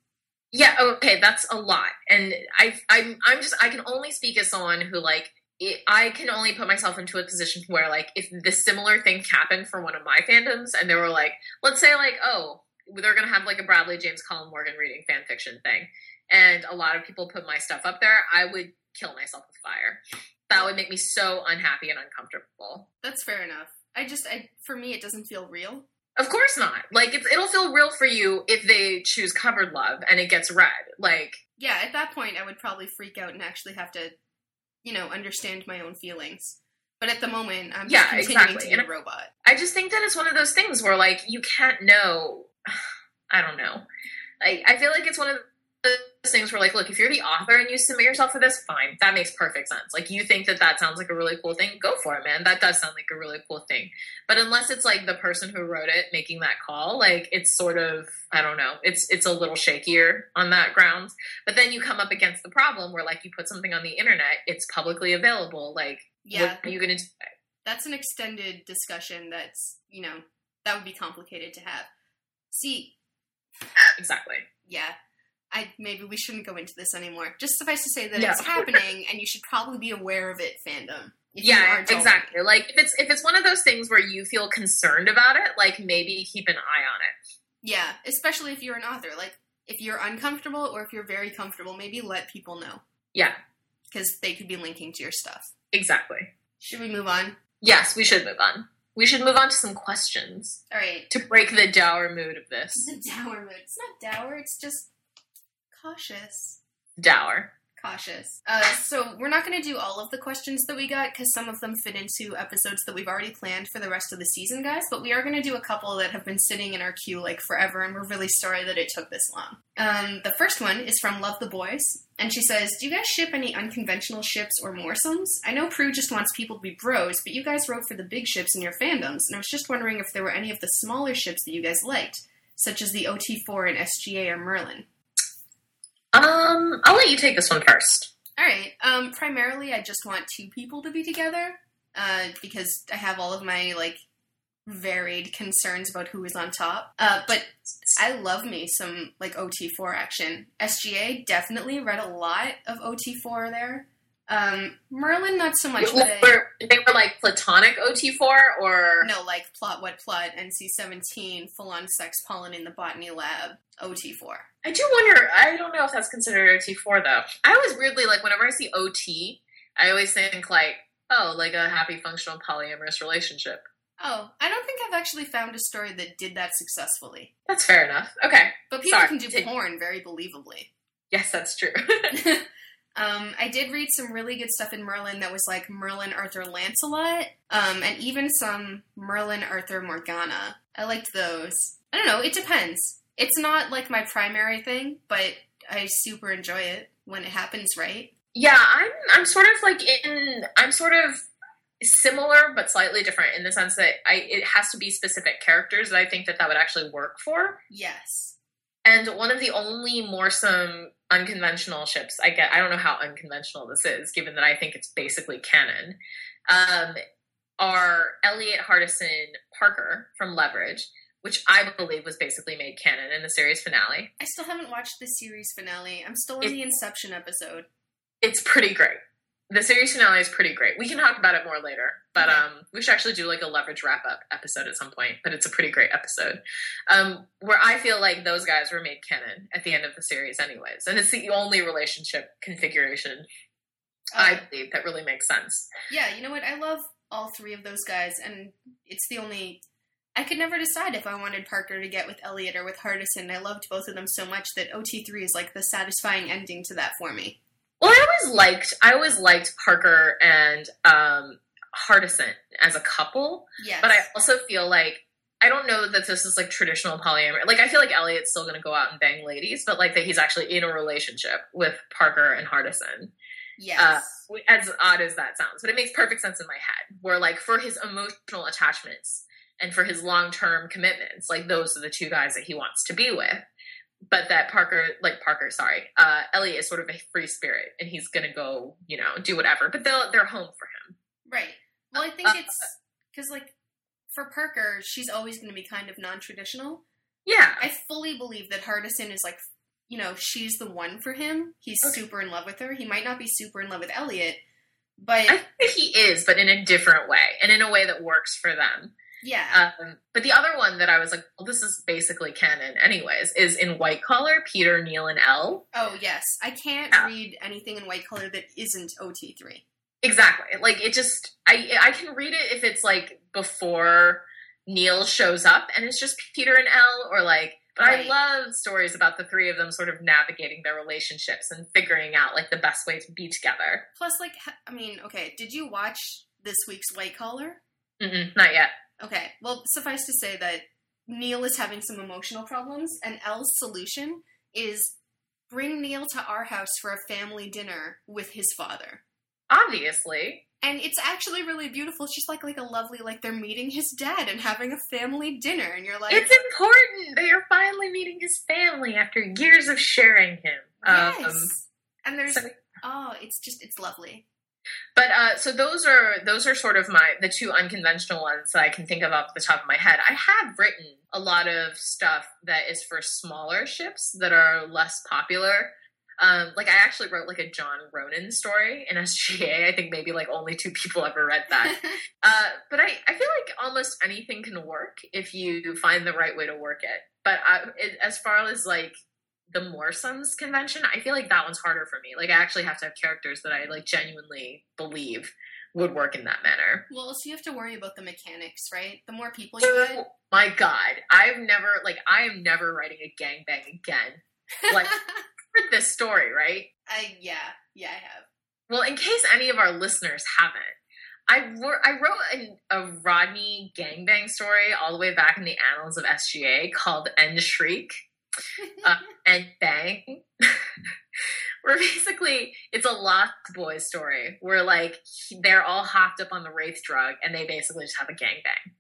Speaker 1: Yeah, okay, that's a lot. And I I'm I'm just I can only speak as someone who like it, I can only put myself into a position where like if this similar thing happened for one of my fandoms and they were like let's say like oh they're going to have like a Bradley James Colin Morgan reading fan fiction thing and a lot of people put my stuff up there, I would kill myself with fire. That would make me so unhappy and uncomfortable.
Speaker 2: That's fair enough. I just I for me it doesn't feel real.
Speaker 1: Of course not. Like it's, it'll feel real for you if they choose covered love and it gets read. Like
Speaker 2: Yeah, at that point I would probably freak out and actually have to you know, understand my own feelings. But at the moment I'm just
Speaker 1: Yeah,
Speaker 2: continuing
Speaker 1: exactly.
Speaker 2: to be
Speaker 1: And-
Speaker 2: a robot.
Speaker 1: I just think that it's one of those things where like you can't know. I don't know. I I feel like it's one of those things where like, look, if you're the author and you submit yourself for this, fine, that makes perfect sense. Like you think that that sounds like a really cool thing, go for it, man. That does sound like a really cool thing. But unless it's like the person who wrote it making that call, like it's sort of I don't know. It's it's a little shakier on that grounds. But then you come up against the problem where like you put something on the internet, it's publicly available. Like
Speaker 2: Yeah.
Speaker 1: what are you gonna do?
Speaker 2: that's an extended discussion that's you know that would be complicated to have see
Speaker 1: Exactly.
Speaker 2: yeah. I maybe we shouldn't go into this anymore. Just suffice to say that it's happening and you should probably be aware of it fandom if
Speaker 1: yeah
Speaker 2: aren't
Speaker 1: exactly. Like if it's if it's one of those things where you feel concerned about it like maybe keep an eye on it.
Speaker 2: Yeah especially if you're an author. Like if you're uncomfortable or if you're very comfortable maybe let people know.
Speaker 1: Yeah.
Speaker 2: Because they could be linking to your stuff.
Speaker 1: Exactly.
Speaker 2: Should we move on?
Speaker 1: Yes we should move on we should move on to some questions
Speaker 2: all right
Speaker 1: to break the dour mood of this
Speaker 2: it's a dour mood it's not dour it's just Cautious.
Speaker 1: Dower.
Speaker 2: Cautious. Uh, so we're not going to do all of the questions that we got because some of them fit into episodes that we've already planned for the rest of the season, guys. But we are going to do a couple that have been sitting in our queue like forever, and we're really sorry that it took this long. Um, the first one is from Love the Boys, and she says, "Do you guys ship any unconventional ships or moresomes? I know Prue just wants people to be bros, but you guys wrote for the big ships in your fandoms, and I was just wondering if there were any of the smaller ships that you guys liked, such as the OT4 and SGA or Merlin."
Speaker 1: Um, I'll let you take this one first.
Speaker 2: All right. Um, primarily, I just want two people to be together uh, because I have all of my like varied concerns about who is on top. Uh, but I love me some like OT4 action. SGA definitely read a lot of OT4 there. Um, Merlin, not so much. But
Speaker 1: Were, they were like platonic OT4 or
Speaker 2: no, like plot what plot NC17 full on sex pollen in the botany lab OT4.
Speaker 1: I do wonder. I don't know if that's considered OT4 though. I always weirdly like whenever I see OT, I always think like, oh, like a happy functional polyamorous relationship.
Speaker 2: Oh, I don't think I've actually found a story that did that successfully.
Speaker 1: That's fair enough. Okay.
Speaker 2: But people
Speaker 1: Sorry,
Speaker 2: can do porn very believably.
Speaker 1: Yes, that's true.
Speaker 2: um, I did read some really good stuff in Merlin that was like Merlin Arthur Lancelot, um, and even some Merlin Arthur Morgana. I liked those. I don't know, it depends. It's not like my primary thing, but I super enjoy it when it happens right.
Speaker 1: yeah, I'm I'm sort of like in I'm sort of similar but slightly different in the sense that I it has to be specific characters that I think that that would actually work for.
Speaker 2: Yes.
Speaker 1: And one of the only moresome unconventional ships I get, I don't know how unconventional this is, given that I think it's basically canon, um, are Eliot Hardison Parker from Leverage, which I believe was basically made canon in the series finale.
Speaker 2: I still haven't watched the series finale. I'm still in
Speaker 1: It-
Speaker 2: the Inception episode.
Speaker 1: It's pretty great. The series finale is pretty great. We can talk about it more later, but
Speaker 2: Okay.
Speaker 1: um, we should actually do like a leverage wrap up episode at some point. But it's a pretty great episode, um, where I feel like those guys were made canon at the end of the series, anyways, and it's the only relationship configuration I
Speaker 2: Uh,
Speaker 1: believe that really makes sense.
Speaker 2: yeah, you know what? I love all three of those guys, and it's the only. I could never decide if I wanted Parker to get with Eliot or with Hardison. I loved both of them so much that OT3 is like the satisfying ending to that for me.
Speaker 1: Well, I always liked I always liked Parker and um, Hardison as a couple,
Speaker 2: Yes.
Speaker 1: but I also feel like I don't know that this is like traditional polyamory. Like I feel like Eliot's still going to go out and bang ladies, but like that he's actually in a relationship with Parker and Hardison.
Speaker 2: yes.
Speaker 1: As odd as that sounds, but it makes perfect sense in my head. Where like for his emotional attachments and for his long term commitments, like those are the two guys that he wants to be with. But that Parker, like Parker, sorry, uh, Eliot is sort of a free spirit, and he's gonna go, you know, do whatever. But they'll they're home for him.
Speaker 2: right. Well, I think
Speaker 1: Uh,
Speaker 2: it's because, like, for Parker, she's always to be kind of non traditional.
Speaker 1: Yeah,
Speaker 2: I fully believe that Hardison is like, you know, she's the one for him. He's
Speaker 1: Okay.
Speaker 2: super in love with her. He might not be super in love with Eliot, but
Speaker 1: I think he is, but in a different way, and in a way that works for them.
Speaker 2: Yeah.
Speaker 1: Um, but the other one that I was like, well, this is basically canon, anyways, is in White Collar, Peter, Neal, and El.
Speaker 2: oh, yes. I can't
Speaker 1: Yeah.
Speaker 2: read anything in White Collar that isn't OT3.
Speaker 1: Exactly. Like it just I I can read it if it's like before Neal shows up and it's just Peter and El, or like but
Speaker 2: Right.
Speaker 1: I love stories about the three of them sort of navigating their relationships and figuring out like the best way to be together.
Speaker 2: Plus, like, I mean, okay, did you watch this week's White Collar?
Speaker 1: Mm-mm, not yet.
Speaker 2: Okay, well, suffice to say that Neal is having some emotional problems, and El's solution is bring Neal to our house for a family dinner with his father.
Speaker 1: Obviously.
Speaker 2: And it's actually really beautiful. It's just like like a lovely like they're meeting his dad and having a family dinner, and you're like,
Speaker 1: It's important that you're finally meeting his family after years of sharing him.
Speaker 2: yes.
Speaker 1: Um,
Speaker 2: and there's
Speaker 1: so-
Speaker 2: oh, it's just it's lovely.
Speaker 1: But uh, so those are those are sort of my the two unconventional ones that I can think of off the top of my head. I have written a lot of stuff that is for smaller ships that are less popular. Um, like I actually wrote like a John Ronon story in SGA. I think maybe like only two people ever read that. uh, but I, I feel like almost anything can work if you find the right way to work it. But I, it, as far as like the Morsums convention, I feel like that one's harder for me. Like I actually have to have characters that I like genuinely believe would work in that manner.
Speaker 2: well, so you have to worry about the mechanics, right? The more people you
Speaker 1: Oh my god, I've never like I am never writing a gangbang again. Like heard this story, right?
Speaker 2: I yeah, yeah, I have.
Speaker 1: Well, in case any of our listeners haven't, I, wor- I wrote an, a Rodney gangbang story all the way back in the annals of SGA called End Shriek uh, and Bang. we're basically it's a Lost Boys story where like he- they're all hopped up on the Wraith drug and they basically just have a gangbang.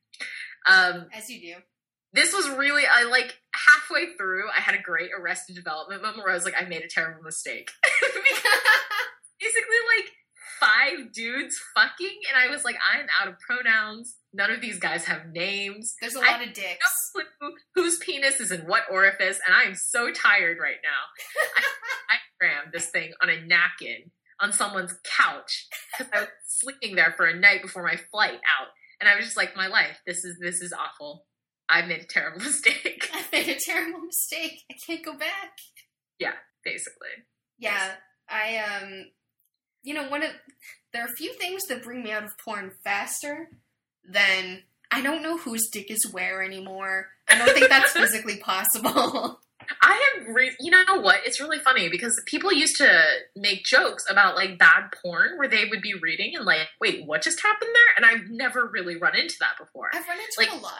Speaker 1: Um,
Speaker 2: As you do.
Speaker 1: this was really I like halfway through I had a great arrested development moment where I was like I made a terrible mistake. Because basically like five dudes fucking and I was like I'm out of pronouns. None of these guys have names.
Speaker 2: There's a lot of dicks.
Speaker 1: No clue whose penis is in what orifice and I am so tired right now. I, I crammed this thing on a napkin on someone's couch because I was sleeping there for a night before my flight out. And I was just like, my life, this is this is awful. I made a terrible mistake.
Speaker 2: I made a terrible mistake. I can't go back.
Speaker 1: Yeah, basically.
Speaker 2: Yeah, I um, you know, one of there are a few things that bring me out of porn faster than I don't know whose dick is where anymore. I don't think that's physically possible.
Speaker 1: I have, re- you know what? It's really funny because people used to make jokes about like bad porn where they would be reading and like, wait, what just happened there? And I've never really run into that before.
Speaker 2: I've run into
Speaker 1: Like-
Speaker 2: it a lot.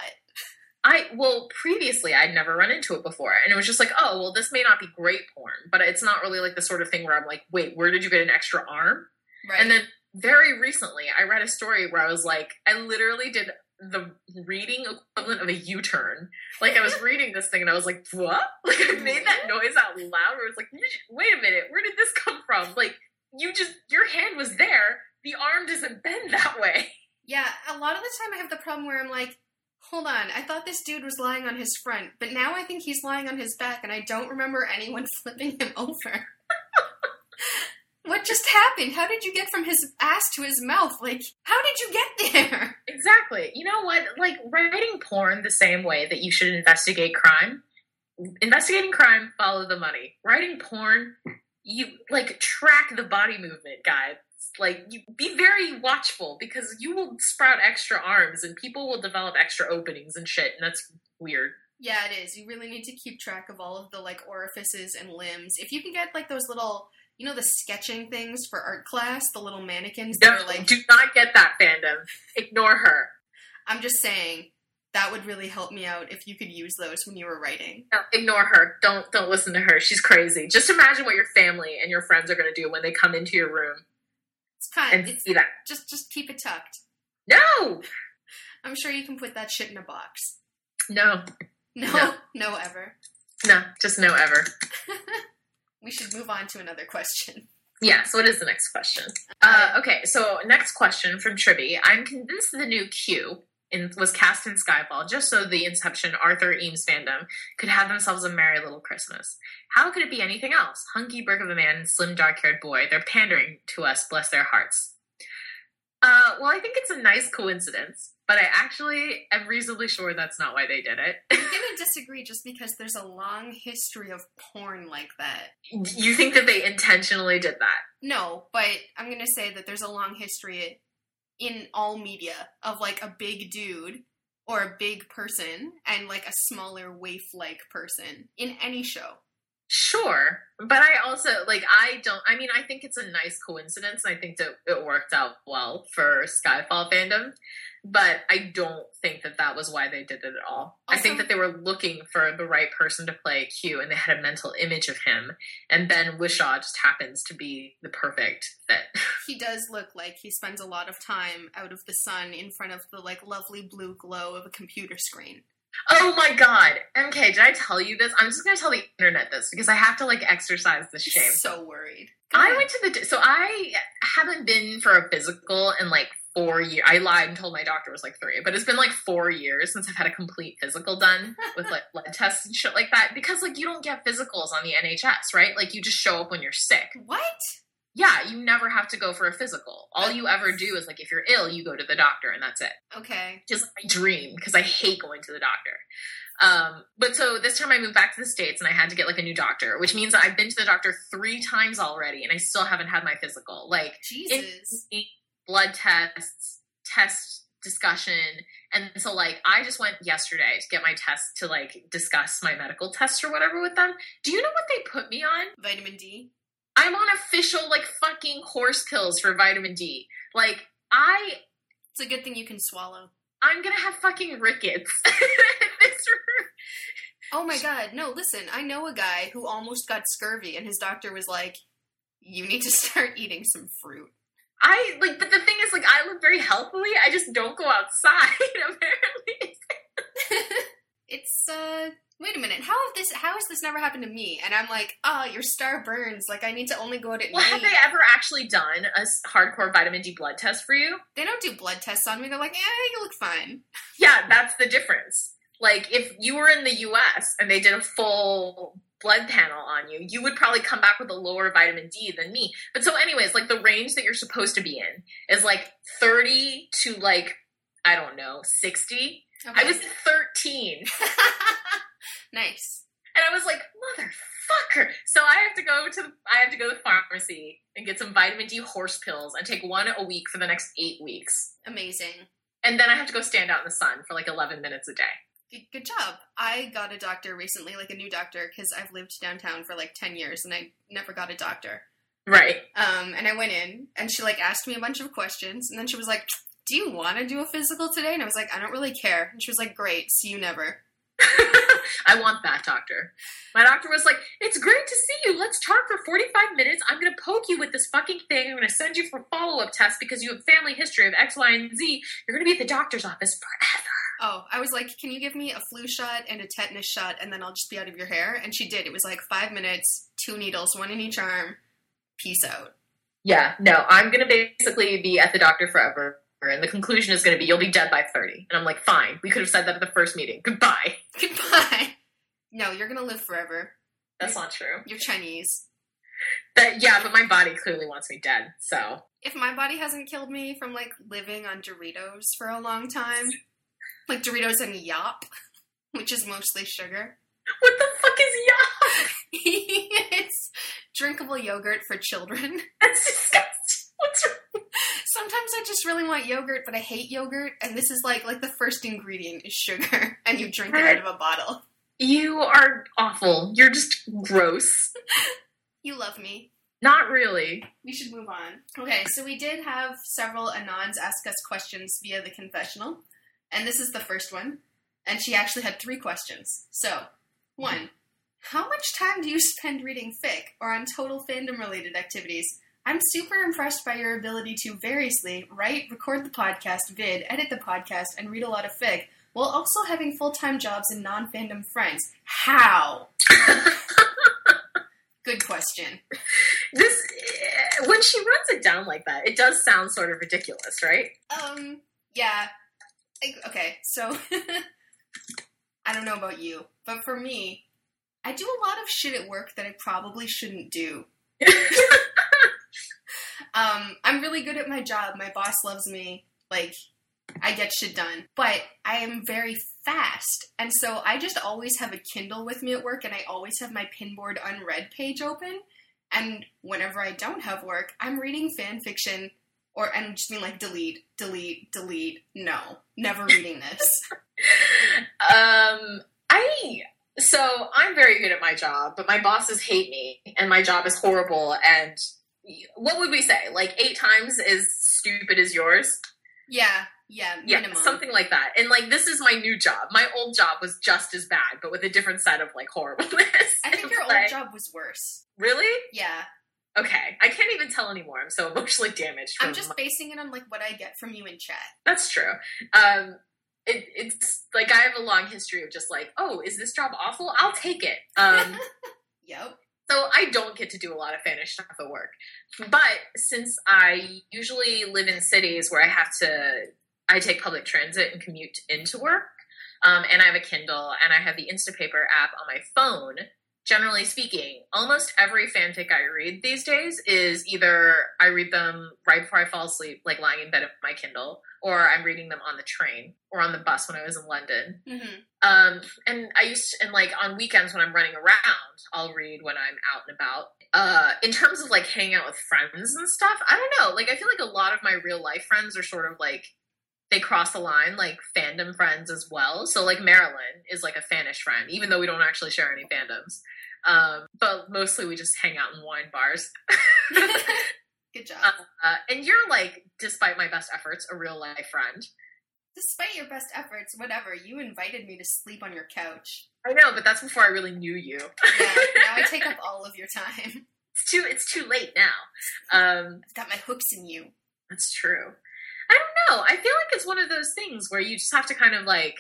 Speaker 1: I well, previously I'd never run into it before, and it was just like, oh, well, this may not be great porn, but it's not really like the sort of thing where I'm like, wait, where did you get an extra arm?
Speaker 2: Right.
Speaker 1: And then very recently, I read a story where I was like, I literally did the reading equivalent of a U-turn. Like I was reading this thing and I was like, what? Like I made that noise out loud. Where was like, wait a minute, where did this come from? Like you just your hand was there. The arm doesn't bend that way.
Speaker 2: yeah, a lot of the time I have the problem where I'm like, hold on, I thought this dude was lying on his front, but now I think he's lying on his back, and I don't remember anyone flipping him over. what just happened? How did you get from his ass to his mouth? Like, how did you get there?
Speaker 1: Exactly. You know what? Like writing porn the same way that you should investigate crime. Investigating crime, follow the money. Writing porn, you like track the body movement, guys. Like you be very watchful because you will sprout extra arms and people will develop extra openings and shit, and that's weird.
Speaker 2: Yeah, it is. You really need to keep track of all of the like orifices and limbs. If you can get like those little, you know, the sketching things for art class, the little mannequins that
Speaker 1: No,
Speaker 2: are like
Speaker 1: do not get that fandom. Ignore her.
Speaker 2: I'm just saying that would really help me out if you could use those when you were writing.
Speaker 1: No, ignore her. Don't don't listen to her. She's crazy. Just imagine what your family and your friends are going to do when they come into your room
Speaker 2: It's
Speaker 1: and
Speaker 2: it's
Speaker 1: see that.
Speaker 2: just just keep it tucked.
Speaker 1: No,
Speaker 2: I'm sure you can put that shit in a box.
Speaker 1: no,
Speaker 2: No,
Speaker 1: No.
Speaker 2: no ever.
Speaker 1: no. Just no ever.
Speaker 2: We should move on to another question.
Speaker 1: Yeah. So what is the next question? Uh, okay. So next question from Tribby. I'm convinced the new Q in, was cast in Skyfall just so the Inception Arthur Eames fandom could have themselves a merry little Christmas. How could it be anything else? Hunky brick of a man and slim dark haired boy. They're pandering to us. Bless their hearts. Uh, well, I think it's a nice coincidence, but I actually am reasonably sure that's not why they did it.
Speaker 2: I'm gonna disagree just because there's a long history of porn like that.
Speaker 1: you think that they intentionally did that?
Speaker 2: No, but I'm gonna say that there's a long history in all media of like a big dude or a big person and like a smaller waif like person in any show.
Speaker 1: Sure, but I also like I don't. I mean, I think it's a nice coincidence, and I think that it worked out well for Skyfall fandom. But I don't think that that was why they did it at all. I think that they were looking for the right person to play Q, and they had a mental image of him, and Ben Whishaw just happens to be the perfect fit.
Speaker 2: He does look like he spends a lot of time out of the sun in front of the like lovely blue glow of a computer screen.
Speaker 1: Oh my god, MK, did I tell you this? I'm just gonna tell the internet this because I have to like exercise this shame.
Speaker 2: So worried.
Speaker 1: I went to the so I haven't been for a physical in like four years. I lied and told my doctor it was like three, but it's been like four years since I've had a complete physical done with like blood tests and shit like that. Because like you don't get physicals on the NHS, right? Like you just show up when you're sick.
Speaker 2: What?
Speaker 1: Yeah, you never have to go for a physical. All you ever do is like if you're ill, you go to the doctor and that's it.
Speaker 2: Okay.
Speaker 1: Just my dream because I hate going to the doctor. Um, but so this time I moved back to the States and I had to get like a new doctor, which means that I've been to the doctor three times already and I still haven't had my physical. Like
Speaker 2: Jesus.
Speaker 1: blood tests, test discussion. And so like I just went yesterday to get my test to like discuss my medical test or whatever with them. Do you know what they put me on?
Speaker 2: Vitamin D.
Speaker 1: I'm on official like fucking horse pills for vitamin D. Like I
Speaker 2: It's a good thing you can swallow.
Speaker 1: I'm gonna have fucking rickets. This-
Speaker 2: Oh my god, no, listen, I know a guy who almost got scurvy and his doctor was like, You need to start eating some fruit.
Speaker 1: I like, but the thing is, like, I live very healthily. I just don't go outside. Apparently,
Speaker 2: It's uh wait a minute, how have this how has this never happened to me? And I'm like, ah, your star burns, like I need to only go at
Speaker 1: well, have they ever actually done a hardcore vitamin D blood test for you?
Speaker 2: They don't do blood tests on me, they're like, eh, you look fine.
Speaker 1: Yeah, that's the difference. Like, if you were in the U.S. and they did a full blood panel on you, you would probably come back with a lower vitamin D than me. But so, anyways, like the range that you're supposed to be in is like 30 to like I don't know 60. I was 13.
Speaker 2: nice.
Speaker 1: And I was like, motherfucker. So I have to go to I have to go to the pharmacy and get some vitamin D horse pills and take one a week for the next eight weeks.
Speaker 2: Amazing.
Speaker 1: And then I have to go stand out in the sun for like eleven minutes a day.
Speaker 2: Good, good job. I got a doctor recently, like a new doctor, because I've lived downtown for like 10 years and I never got a doctor.
Speaker 1: Right.
Speaker 2: Um, and I went in and she like asked me a bunch of questions and then she was like, Do you want to do a physical today? And I was like, I don't really care. And she was like, Great, see you never.
Speaker 1: I want that doctor. My doctor was like, It's great to see you. Let's talk for 45 minutes. I'm going to poke you with this fucking thing. I'm going to send you for follow up tests because you have family history of X, Y, and Z. You're going to be at the doctor's office forever.
Speaker 2: Oh, I was like, Can you give me a flu shot and a tetanus shot and then I'll just be out of your hair? And she did. It was like five minutes, two needles, one in each arm. Peace out.
Speaker 1: Yeah, no, I'm going to basically be at the doctor forever. And the conclusion is going to be you'll be dead by 30. And I'm like, fine. We could have said that at the first meeting. Goodbye.
Speaker 2: Goodbye. No, you're gonna live forever.
Speaker 1: That's not true.
Speaker 2: You're Chinese.
Speaker 1: That yeah, but my body clearly wants me dead. So
Speaker 2: If my body hasn't killed me from like living on Doritos for a long time, like Doritos and Yop, which is mostly sugar,
Speaker 1: what the fuck is y'all?
Speaker 2: it's drinkable yogurt for children.
Speaker 1: That's disgusting. What's wrong?
Speaker 2: Sometimes I just really want yogurt, but I hate yogurt, and this is like like the first ingredient is sugar, and you drink it out of a bottle.
Speaker 1: You are awful. You're just gross.
Speaker 2: You love me.
Speaker 1: Not really.
Speaker 2: We should move on. Okay, so we did have several Anons ask us questions via the confessional, and this is the first one. And she actually had three questions. So, one, how much time do you spend reading fic or on total fandom related activities? I'm super impressed by your ability to variously write, record the podcast, vid, edit the podcast, and read a lot of fic, while also having full time jobs and non fandom friends. How? Good question.
Speaker 1: This when she runs it down like that, it does sound sort of ridiculous, right?
Speaker 2: Um, yeah. I- okay, so I don't know about you, but for me, I do a lot of shit at work that I probably shouldn't do. Um, I'm really good at my job. My boss loves me. Like, I get shit done. But I am very fast. And so I just always have a Kindle with me at work, and I always have my Pinboard Unread page open. And whenever I don't have work, I'm reading fan fiction, or and just being like, delete, delete, delete. No, never reading this.
Speaker 1: um, I so I'm very good at my job, but my bosses hate me, and my job is horrible. And what would we say? Like eight times as stupid as yours?
Speaker 2: yeah, yeah,
Speaker 1: Yeah,
Speaker 2: minimum.
Speaker 1: something like that. And like this is my new job. My old job was just as bad, but with a different set of like horribleness.
Speaker 2: I think your old job was worse.
Speaker 1: Really?
Speaker 2: Yeah,
Speaker 1: Okay, I can't even tell anymore. I'm so emotionally damaged. From
Speaker 2: I'm just basing it on like what I get from you in chat.
Speaker 1: That's true. Um, it, it's like I have a long history of just like, oh, is this job awful? I'll take it. Um,
Speaker 2: Yep.
Speaker 1: So I don't get to do a lot of Spanish stuff at work. But since I usually live in cities where I have to, I take public transit and commute into work, um, and I have a Kindle and I have the Instapaper app on my phone. Generally speaking, almost every fanfic I read these days is either I read them right before I fall asleep, like lying in bed with my Kindle, or I'm reading them on the train or on the bus when I was in London.
Speaker 2: hmm
Speaker 1: Um, and I used to, and like on weekends when I'm running around, I'll read when I'm out and about. Uh, in terms of like hanging out with friends and stuff, I don't know. Like I feel like a lot of my real life friends are sort of like they cross the line like fandom friends as well. So like Marilyn is like a fanish friend, even though we don't actually share any fandoms. Um, but mostly we just hang out in wine bars.
Speaker 2: Good job.
Speaker 1: uh, and you're like, despite my best efforts, a real life friend.
Speaker 2: Despite your best efforts, whatever, you invited me to sleep on your couch.
Speaker 1: I know, but that's before I really knew you.
Speaker 2: Yeah, now I take up all of your time.
Speaker 1: It's too it's too late now. Um,
Speaker 2: I've got my hooks in you.
Speaker 1: That's true. I don't know. I feel like it's one of those things where you just have to kind of like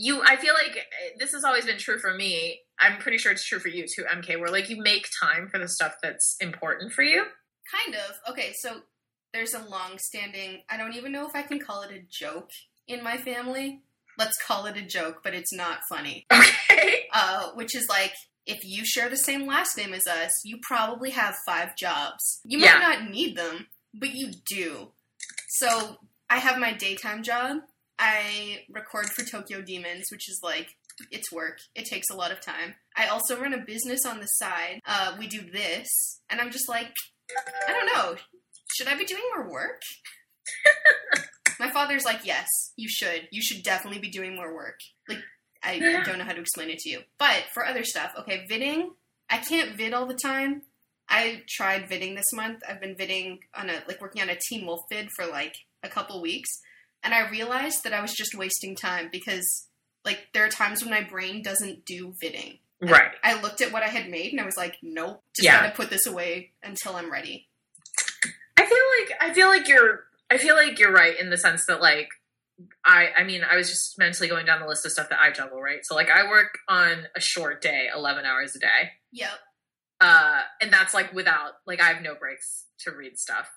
Speaker 1: you. I feel like eh, this has always been true for me. I'm pretty sure it's true for you too, MK. Where like you make time for the stuff that's important for you.
Speaker 2: Kind of. Okay, so there's a long standing, I don't even know if I can call it a joke in my family. Let's call it a joke, but it's not funny.
Speaker 1: Okay.
Speaker 2: Uh, which is like, if you share the same last name as us, you probably have five jobs. You might
Speaker 1: Yeah.
Speaker 2: not need them, but you do. So I have my daytime job. I record for Tokyo Demons, which is like it's work. It takes a lot of time. I also run a business on the side. Uh, we do this, and I'm just like, I don't know. Should I be doing more work? My father's like, yes, you should. You should definitely be doing more work. Like, I, I don't know how to explain it to you. But for other stuff, okay, vidding. I can't vid all the time. I tried vidding this month. I've been vidding on a like working on a Teen Wolf vid for like a couple weeks, and I realized that I was just wasting time because like there are times when my brain doesn't do vidding.
Speaker 1: Right.
Speaker 2: I looked at what I had made and I was like, nope, just
Speaker 1: Yeah.
Speaker 2: gotta put this away until I'm ready.
Speaker 1: I feel like I feel like you're I feel like you're right in the sense that like I I mean I was just mentally going down the list of stuff that I juggle, right? So like I work on a short day, 11 hours a day.
Speaker 2: Yep.
Speaker 1: Uh and that's like without like I have no breaks to read stuff.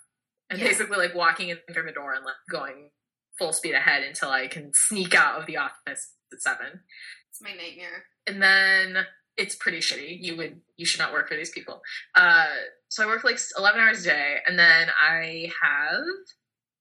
Speaker 1: And
Speaker 2: Yeah.
Speaker 1: basically like walking in through the door and like going full speed ahead until I can sneak out of the office at 7.
Speaker 2: It's my nightmare.
Speaker 1: and then it's pretty shitty. You would you should not work for these people. Uh, so I work like eleven hours a day, and then I have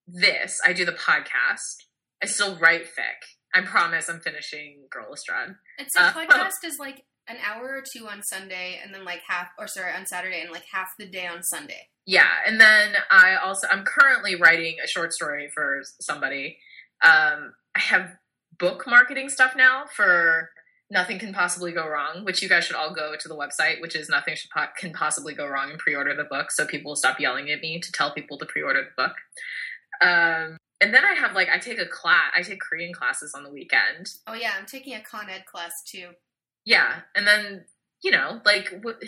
Speaker 1: this. I do the podcast. I still write fic. I promise I'm finishing Girl Estrade.
Speaker 2: And so
Speaker 1: Uh,
Speaker 2: podcast is like an hour or two on Sunday and then like half or sorry, on Saturday and like half the day on Sunday.
Speaker 1: Yeah, and then I also I'm currently writing a short story for somebody. Um, I have book marketing stuff now for Nothing Can Possibly Go Wrong, which you guys should all go to the website, which is Nothing should po- Can Possibly Go Wrong, and pre-order the book, so people will stop yelling at me to tell people to pre-order the book. Um, and then I have like I take a class, I take Korean classes on the weekend.
Speaker 2: Oh yeah, I'm taking a Con Ed class too.
Speaker 1: Yeah, and then you know, like w-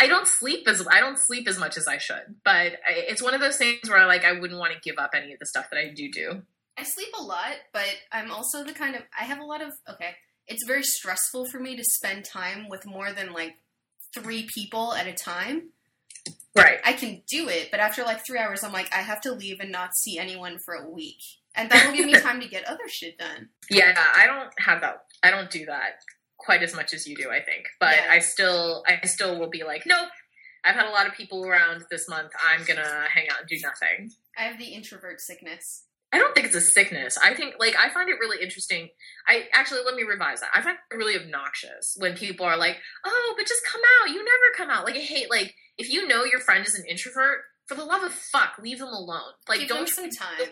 Speaker 1: I don't sleep as I don't sleep as much as I should, but I, it's one of those things where like I wouldn't want to give up any of the stuff that I do do.
Speaker 2: I sleep a lot, but I'm also the kind of I have a lot of okay. It's very stressful for me to spend time with more than like three people at a time.
Speaker 1: Right.
Speaker 2: I can do it, but after like three hours, I'm like, I have to leave and not see anyone for a week, and that will give me time to get other shit done.
Speaker 1: Yeah, I don't have that. I don't do that quite as much as you do. I think, but
Speaker 2: Yeah.
Speaker 1: I still, I still will be like, nope. I've had a lot of people around this month. I'm gonna hang out and do nothing.
Speaker 2: I have the introvert sickness.
Speaker 1: I don't think it's a sickness. I think like I find it really interesting. I actually let me revise that. I find it really obnoxious when people are like, "Oh, but just come out. You never come out." Like I hate like if you know your friend is an introvert, for the love of fuck, leave them alone. Like
Speaker 2: Give
Speaker 1: don't
Speaker 2: some time.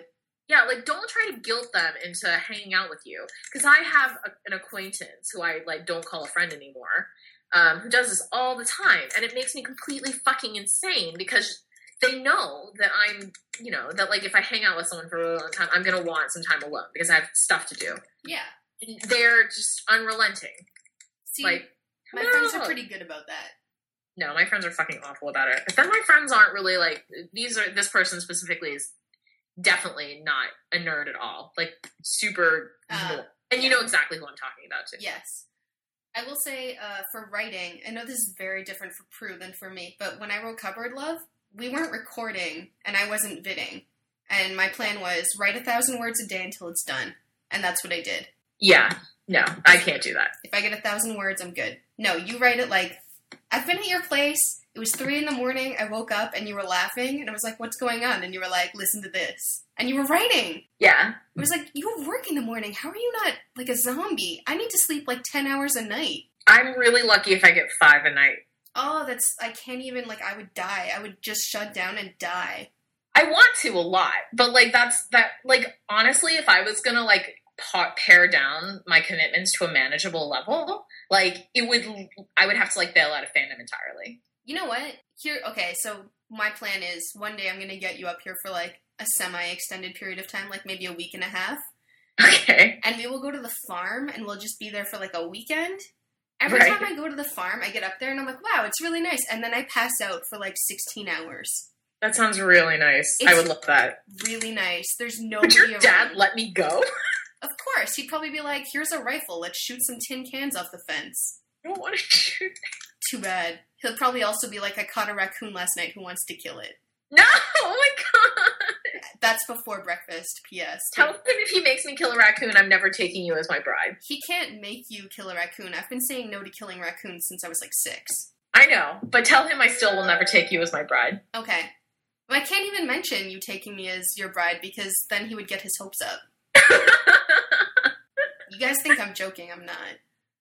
Speaker 1: Yeah, like don't try to guilt them into hanging out with you. Because I have a, an acquaintance who I like don't call a friend anymore, um, who does this all the time, and it makes me completely fucking insane because they know that I'm, you know, that like if I hang out with someone for a really long time, I'm gonna want some time alone because I have stuff to do.
Speaker 2: Yeah.
Speaker 1: And they're just unrelenting.
Speaker 2: See,
Speaker 1: Like,
Speaker 2: my
Speaker 1: come
Speaker 2: friends are pretty good about that.
Speaker 1: No, my friends are fucking awful about it. But then my friends aren't really like these are this person specifically is definitely not a nerd at all. Like super
Speaker 2: Uh,
Speaker 1: and you know exactly who I'm talking about too.
Speaker 2: Yes. I will say, uh, for writing, I know this is very different for Prue than for me, but when I wrote Cupboard Love, we weren't recording and I wasn't vidding. And my plan was write a thousand words a day until it's done. And that's what I did.
Speaker 1: Yeah. No, I can't do that.
Speaker 2: If I get a thousand words, I'm good. No, you write it like, I've been at your place. It was three in the morning. I woke up and you were laughing. And I was like, what's going on? And you were like, listen to this. And you were writing.
Speaker 1: Yeah.
Speaker 2: It was like, you work in the morning. How are you not like a zombie? I need to sleep like 10 hours a night.
Speaker 1: I'm really lucky if I get five a night.
Speaker 2: Oh, that's I can't even like I would die. I would just shut down and die.
Speaker 1: I want to a lot, but like that's that. Like honestly, if I was gonna like pare down my commitments to a manageable level, like it would, I would have to like bail out of fandom entirely.
Speaker 2: You know what? Here, okay. So my plan is one day I'm gonna get you up here for like a semi-extended period of time, like maybe a week and a half,
Speaker 1: Okay.
Speaker 2: and we will go to the farm and we'll just be there for like a weekend. Every
Speaker 1: Right.
Speaker 2: time I go to the farm, I get up there and I'm like, wow, it's really nice. And then I pass out for like 16 hours.
Speaker 1: That sounds really nice. I would love that.
Speaker 2: Really nice. There's no.
Speaker 1: Would
Speaker 2: nobody
Speaker 1: your
Speaker 2: around.
Speaker 1: dad let me go?
Speaker 2: Of course, he'd probably be like, "Here's a rifle. Let's shoot some tin cans off the fence."
Speaker 1: I don't want to shoot.
Speaker 2: Too bad. He'll probably also be like, "I caught a raccoon last night who wants to kill it."
Speaker 1: No! Oh my god!
Speaker 2: That's before breakfast. P.S.
Speaker 1: Tell him if he makes me kill a raccoon, I'm never taking you as my bride.
Speaker 2: He can't make you kill a raccoon. I've been saying no to killing raccoons since I was like six.
Speaker 1: I know, but tell him I still will never take you as my bride.
Speaker 2: Okay. I can't even mention you taking me as your bride because then he would get his hopes up. You guys think I'm joking. I'm not.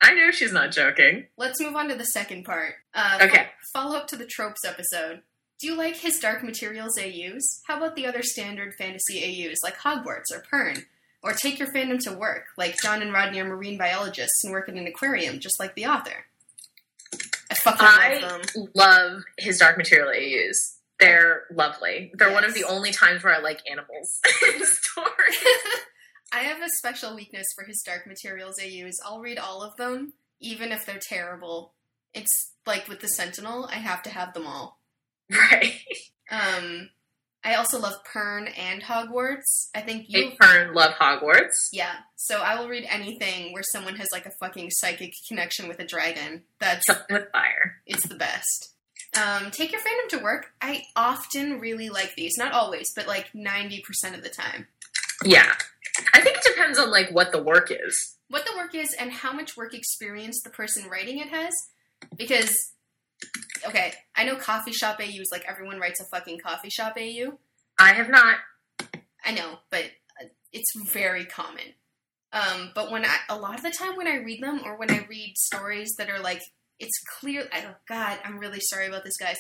Speaker 1: I know she's not joking.
Speaker 2: Let's move on to the second part. Uh,
Speaker 1: Okay.
Speaker 2: Follow up to the tropes episode. Do you like his Dark Materials AUs? How about the other standard fantasy AUs like Hogwarts or Pern? Or take your fandom to work, like John and Rodney are marine biologists and work in an aquarium, just like the author. I fucking love them.
Speaker 1: love his dark material AUs. They're lovely. They're one of the only times where I like animals in stories.
Speaker 2: I have a special weakness for his Dark Materials I use. I'll read all of them, even if they're terrible. It's like with the Sentinel, I have to have them all.
Speaker 1: right.
Speaker 2: Um, I also love Pern and Hogwarts. I think you
Speaker 1: Hey, Fern, love Hogwarts.
Speaker 2: Yeah, so I will read anything where someone has like a fucking psychic connection with a dragon. That's
Speaker 1: Something with fire.
Speaker 2: it's the best. Um, take your fandom to work. I often really like these, not always, but like ninety percent of the time.
Speaker 1: Yeah. I think it depends on like what the work is.
Speaker 2: What the work is and how much work experience the person writing it has, because okay, I know coffee shop AUs like everyone writes a fucking coffee shop AU.
Speaker 1: I have not.
Speaker 2: I know, but uh, it's very common. Um, but when I, a lot of the time when I read them or when I read stories that are like, it's clear. I don't, God, I'm really sorry about this, guys.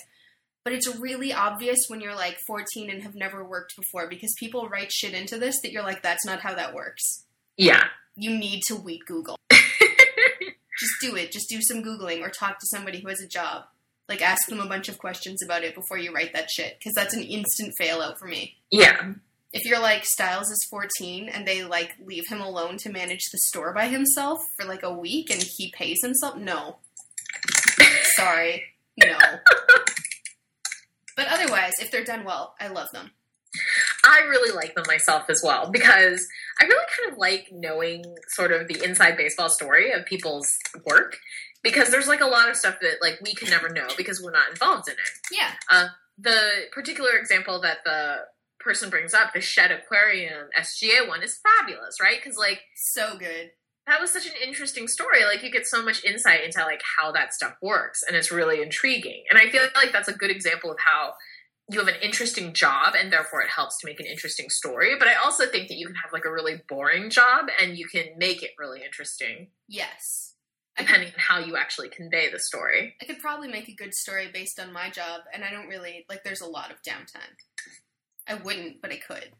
Speaker 2: But it's really obvious when you're like 14 and have never worked before because people write shit into this that you're like, that's not how that works.
Speaker 1: Yeah.
Speaker 2: You need to weed Google. Just do it. Just do some Googling or talk to somebody who has a job. Like, ask them a bunch of questions about it before you write that shit because that's an instant fail out for me
Speaker 1: yeah.
Speaker 2: if you're like Stiles is 14 and they like leave him alone to manage the store by himself for like a week and he pays himself, no. Sorry, no. but otherwise, if they're done well, I love them.
Speaker 1: I really like them myself as well because I really kind of like knowing sort of the inside baseball story of people's work because there's like a lot of stuff that like we can never know because we're not involved in it.
Speaker 2: Yeah, Uh,
Speaker 1: The particular example that the person brings up, the Shedd Aquarium SGA one, is fabulous, right? Because like
Speaker 2: so good.
Speaker 1: That was such an interesting story. Like you get so much insight into like how that stuff works, and it's really intriguing. And I feel like that's a good example of how you have an interesting job, and therefore it helps to make an interesting story. But I also think that you can have like a really boring job, and you can make it really interesting
Speaker 2: Yes. I could,
Speaker 1: depending on how you actually convey the story.
Speaker 2: I could probably make a good story based on my job, and I don't really like. There's a lot of downtime. I wouldn't, but I could.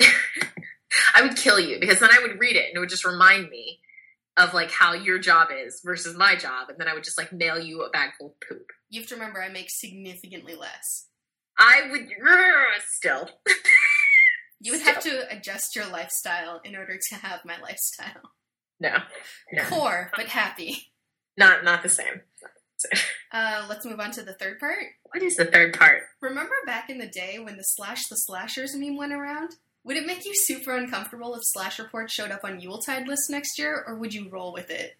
Speaker 1: I would kill you because then I would read it, and it would just remind me of like how your job is versus my job, and then I would just like mail you a bag full of poop.
Speaker 2: You have to remember, I make significantly less.
Speaker 1: I would still.
Speaker 2: You would have to adjust your lifestyle in order to have my lifestyle.
Speaker 1: No, no,
Speaker 2: Poor but happy.
Speaker 1: not not the same.
Speaker 2: Uh, let's move on to the third part.
Speaker 1: What is the third part?
Speaker 2: Remember back in the day when the slash the slashers meme went around? Would it make you super uncomfortable if Slash Report showed up on Yuletide list next year, or would you roll with it?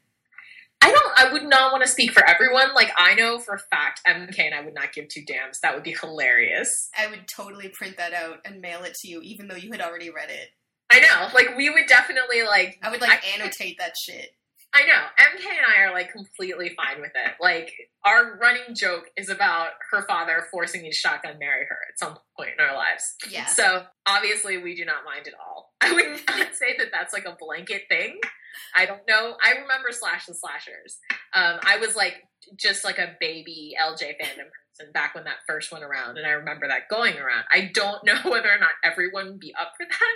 Speaker 1: I don't. I would not want to speak for everyone. Like I know for a fact, MK and I would not give two damns. That would be hilarious.
Speaker 2: I would totally print that out and mail it to you, even though you had already read it.
Speaker 1: I know. Like we would definitely like.
Speaker 2: I would like
Speaker 1: I-
Speaker 2: annotate that shit.
Speaker 1: I know. MK and I are like completely fine with it. Like our running joke is about her father forcing me to shotgun marry her at some point in our lives.
Speaker 2: Yeah.
Speaker 1: So obviously we do not mind at all. I wouldn't say that that's like a blanket thing. I don't know. I remember Slash the Slashers. Um, I was like just like a baby LJ fandom person back when that first went around, and I remember that going around. I don't know whether or not everyone would be up for that,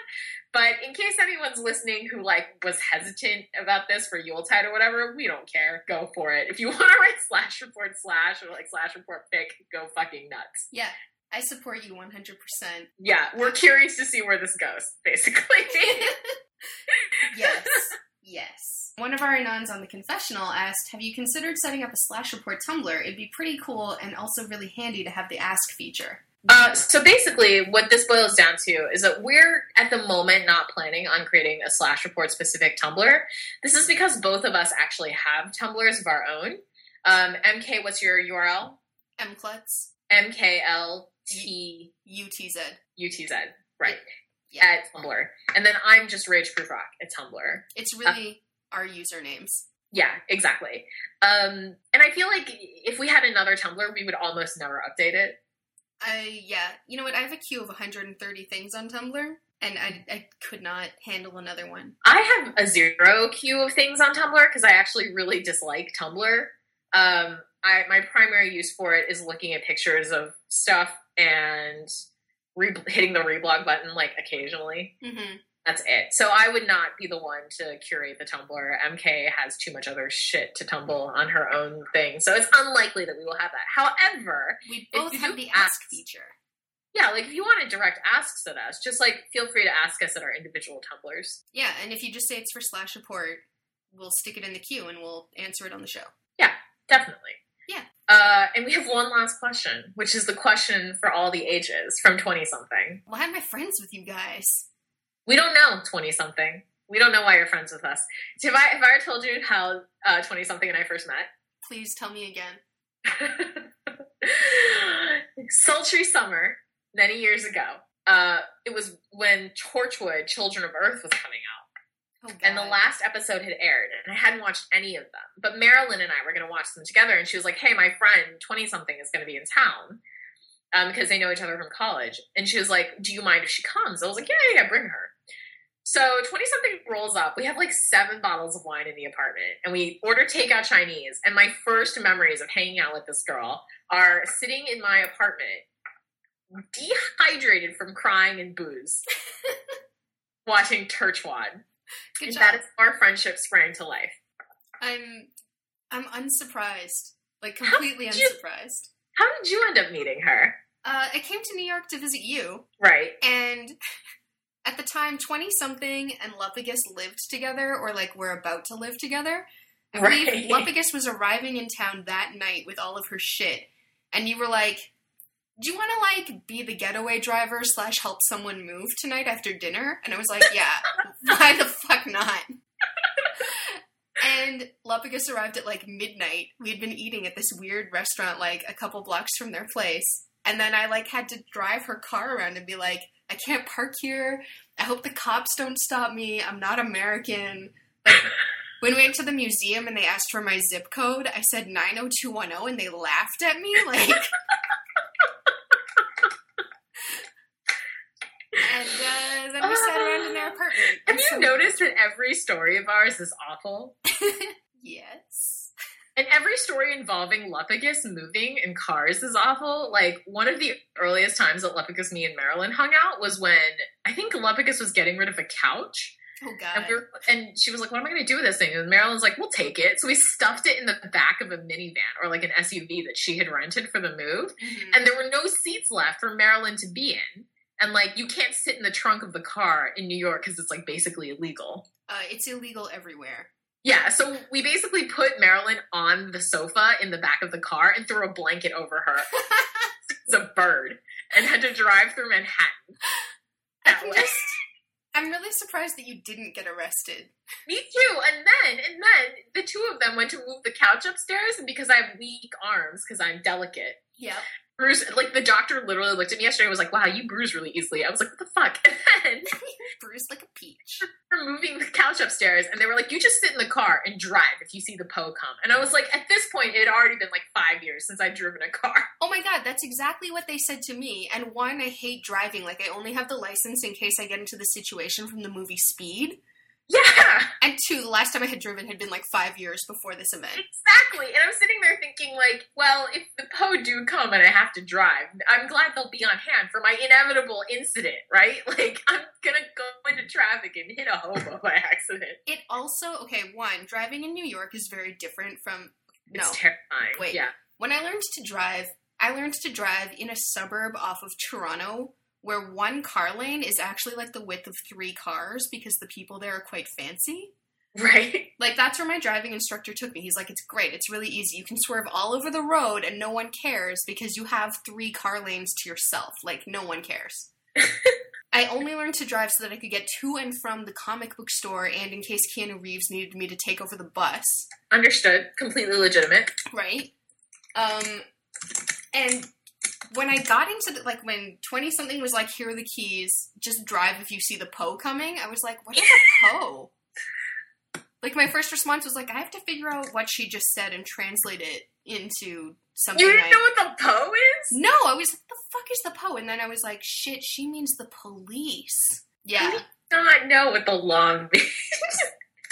Speaker 1: but in case anyone's listening who like was hesitant about this for Yuletide or whatever, we don't care. Go for it. If you want to write Slash Report Slash or like Slash Report Pick, go fucking nuts.
Speaker 2: Yeah, I support you 100%.
Speaker 1: Yeah, we're curious to see where this goes, basically.
Speaker 2: yes. Yes. One of our nuns on the confessional asked, Have you considered setting up a slash report Tumblr? It'd be pretty cool and also really handy to have the ask feature.
Speaker 1: Uh, so basically, what this boils down to is that we're at the moment not planning on creating a slash report specific Tumblr. This is because both of us actually have Tumblrs of our own. Um, MK, what's your URL?
Speaker 2: MClutz.
Speaker 1: MKLT
Speaker 2: UTZ.
Speaker 1: Right.
Speaker 2: Yeah.
Speaker 1: At Tumblr. And then I'm just Rage Proof Rock at Tumblr.
Speaker 2: It's really our usernames.
Speaker 1: Yeah, exactly. Um, and I feel like if we had another Tumblr, we would almost never update it.
Speaker 2: I yeah, you know what? I have a queue of 130 things on Tumblr, and I I could not handle another one.
Speaker 1: I have a zero queue of things on Tumblr because I actually really dislike Tumblr. Um, I my primary use for it is looking at pictures of stuff and re- hitting the reblog button like occasionally.
Speaker 2: Mm-hmm.
Speaker 1: That's it. So I would not be the one to curate the Tumblr. MK has too much other shit to tumble on her own thing, so it's unlikely that we will have that. However,
Speaker 2: We both have the ask feature.
Speaker 1: yeah, like if you want to direct asks at us, just like feel free to ask us at our individual Tumblrs.
Speaker 2: Yeah, and if you just say it's for slash report, we'll stick it in the queue and we'll answer it on the show.
Speaker 1: Yeah, definitely.
Speaker 2: Yeah.
Speaker 1: Uh, and we have one last question, which is the question for all the ages from 20 something.
Speaker 2: Why am I friends with you guys?
Speaker 1: We don't know 20 something. We don't know why you're friends with us. So if I, if I told you how 20 something and I first met,
Speaker 2: Please tell me again.
Speaker 1: sultry summer many years ago. Uh, it was when Torchwood Children of Earth was coming out.
Speaker 2: Oh,
Speaker 1: And the last episode had aired, and I hadn't watched any of them. But Marilyn and I were going to watch them together, and she was like, "Hey, my friend, twenty something, is going to be in town um, because they know each other from college." And she was like, "Do you mind if she comes?" I was like, "Yeah, yeah, yeah, bring her." So twenty something rolls up. We have like seven bottles of wine in the apartment, and we order takeout Chinese. And my first memories of hanging out with this girl are sitting in my apartment, dehydrated from crying and booze, watching Torchwood.
Speaker 2: Good
Speaker 1: And
Speaker 2: job.
Speaker 1: that is our friendship sprang to life.
Speaker 2: I'm I'm unsurprised. Like
Speaker 1: How
Speaker 2: completely
Speaker 1: you-
Speaker 2: unsurprised.
Speaker 1: How did you end up meeting her?
Speaker 2: Uh, I came to New York to visit you,
Speaker 1: Right.
Speaker 2: and at the time, twenty something and Lupagus lived together, or like were about to live together. I believe
Speaker 1: Right.
Speaker 2: Lupagus was arriving in town that night with all of her shit, and you were like, "Do you want to like be the getaway driver slash help someone move tonight after dinner?" And I was like, "Yeah, why the fuck not?" And Lupagus arrived at like midnight. We had been eating at this weird restaurant like a couple blocks from their place. And then I like had to drive her car around and be like, I can't park here. I hope the cops don't stop me. I'm not American. Like when we went to the museum and they asked for my zip code, I said 90210 and they laughed at me like And uh, then we sat around in their apartment.
Speaker 1: Have you
Speaker 2: so-
Speaker 1: noticed that every story of ours is awful?
Speaker 2: Yes.
Speaker 1: And every story involving Lupagus moving in cars is awful. Like, one of the earliest times that Lupagus, me, and Marilyn hung out was when I think Lupagus was getting rid of a couch.
Speaker 2: Oh
Speaker 1: And, we were, and she was like, What am I going to do with this thing? And Marilyn's like, We'll take it. So we stuffed it in the back of a minivan or like an SUV that she had rented for the move.
Speaker 2: Mhm.
Speaker 1: and there were no seats left for Marilyn to be in. And like, you can't sit in the trunk of the car in New York because it's like basically illegal.
Speaker 2: Uh, it's illegal everywhere.
Speaker 1: Yeah, so we basically put Marilyn on the sofa in the back of the car and threw a blanket over her as a bird and had to drive through Manhattan. That way.
Speaker 2: just. I'm really surprised that you didn't get arrested.
Speaker 1: Me too. And then, and then the two of them went to move the couch upstairs, and because I have weak arms, because I'm delicate,
Speaker 2: Yep.
Speaker 1: Bruce, like the doctor literally looked at me yesterday and was like, wow, you bruise really easily. I was like, what the fuck? And then
Speaker 2: Bruised like a peach.
Speaker 1: we're moving the couch upstairs, and they were like, you just sit in the car and drive if you see the Poe come. And I was like, at this point, it had already been like five years since I'd driven a car.
Speaker 2: Oh my god, that's exactly what they said to me. And one, I hate driving. Like, I only have the license in case I get into the situation from the movie Speed.
Speaker 1: Yeah.
Speaker 2: And two, the last time I had driven had been like five years before this event.
Speaker 1: Exactly. And I'm sitting there thinking, like, well, if the Poe do come and I have to drive, I'm glad they'll be on hand for my inevitable incident, right? Like, I'm gonna go into traffic and hit a hobo by accident.
Speaker 2: It also, okay, one, driving in New York is very different from. No.
Speaker 1: It's terrifying.
Speaker 2: Wait.
Speaker 1: Yeah.
Speaker 2: When I learned to drive, I learned to drive in a suburb off of Toronto where one car lane is actually like the width of three cars because the people there are quite fancy.
Speaker 1: Right?
Speaker 2: Like that's where my driving instructor took me. He's like, "It's great. It's really easy. You can swerve all over the road and no one cares because you have three car lanes to yourself. Like no one cares." I only learned to drive so that I could get to and from the comic book store and in case Keanu Reeves needed me to take over the bus.
Speaker 1: Understood. Completely legitimate.
Speaker 2: right? Um, and when I got into the, like when twenty something was like, "Here are the keys. Just drive if you see the Poe coming." I was like, "What is a Poe?" like my first response was like, "I have to figure out what she just said and translate it into something."
Speaker 1: You didn't
Speaker 2: I-
Speaker 1: know what the Poe is?
Speaker 2: no, I was like, "The fuck is the Poe?" And then I was like, "Shit, she means the police." Yeah,
Speaker 1: Not know what the long means.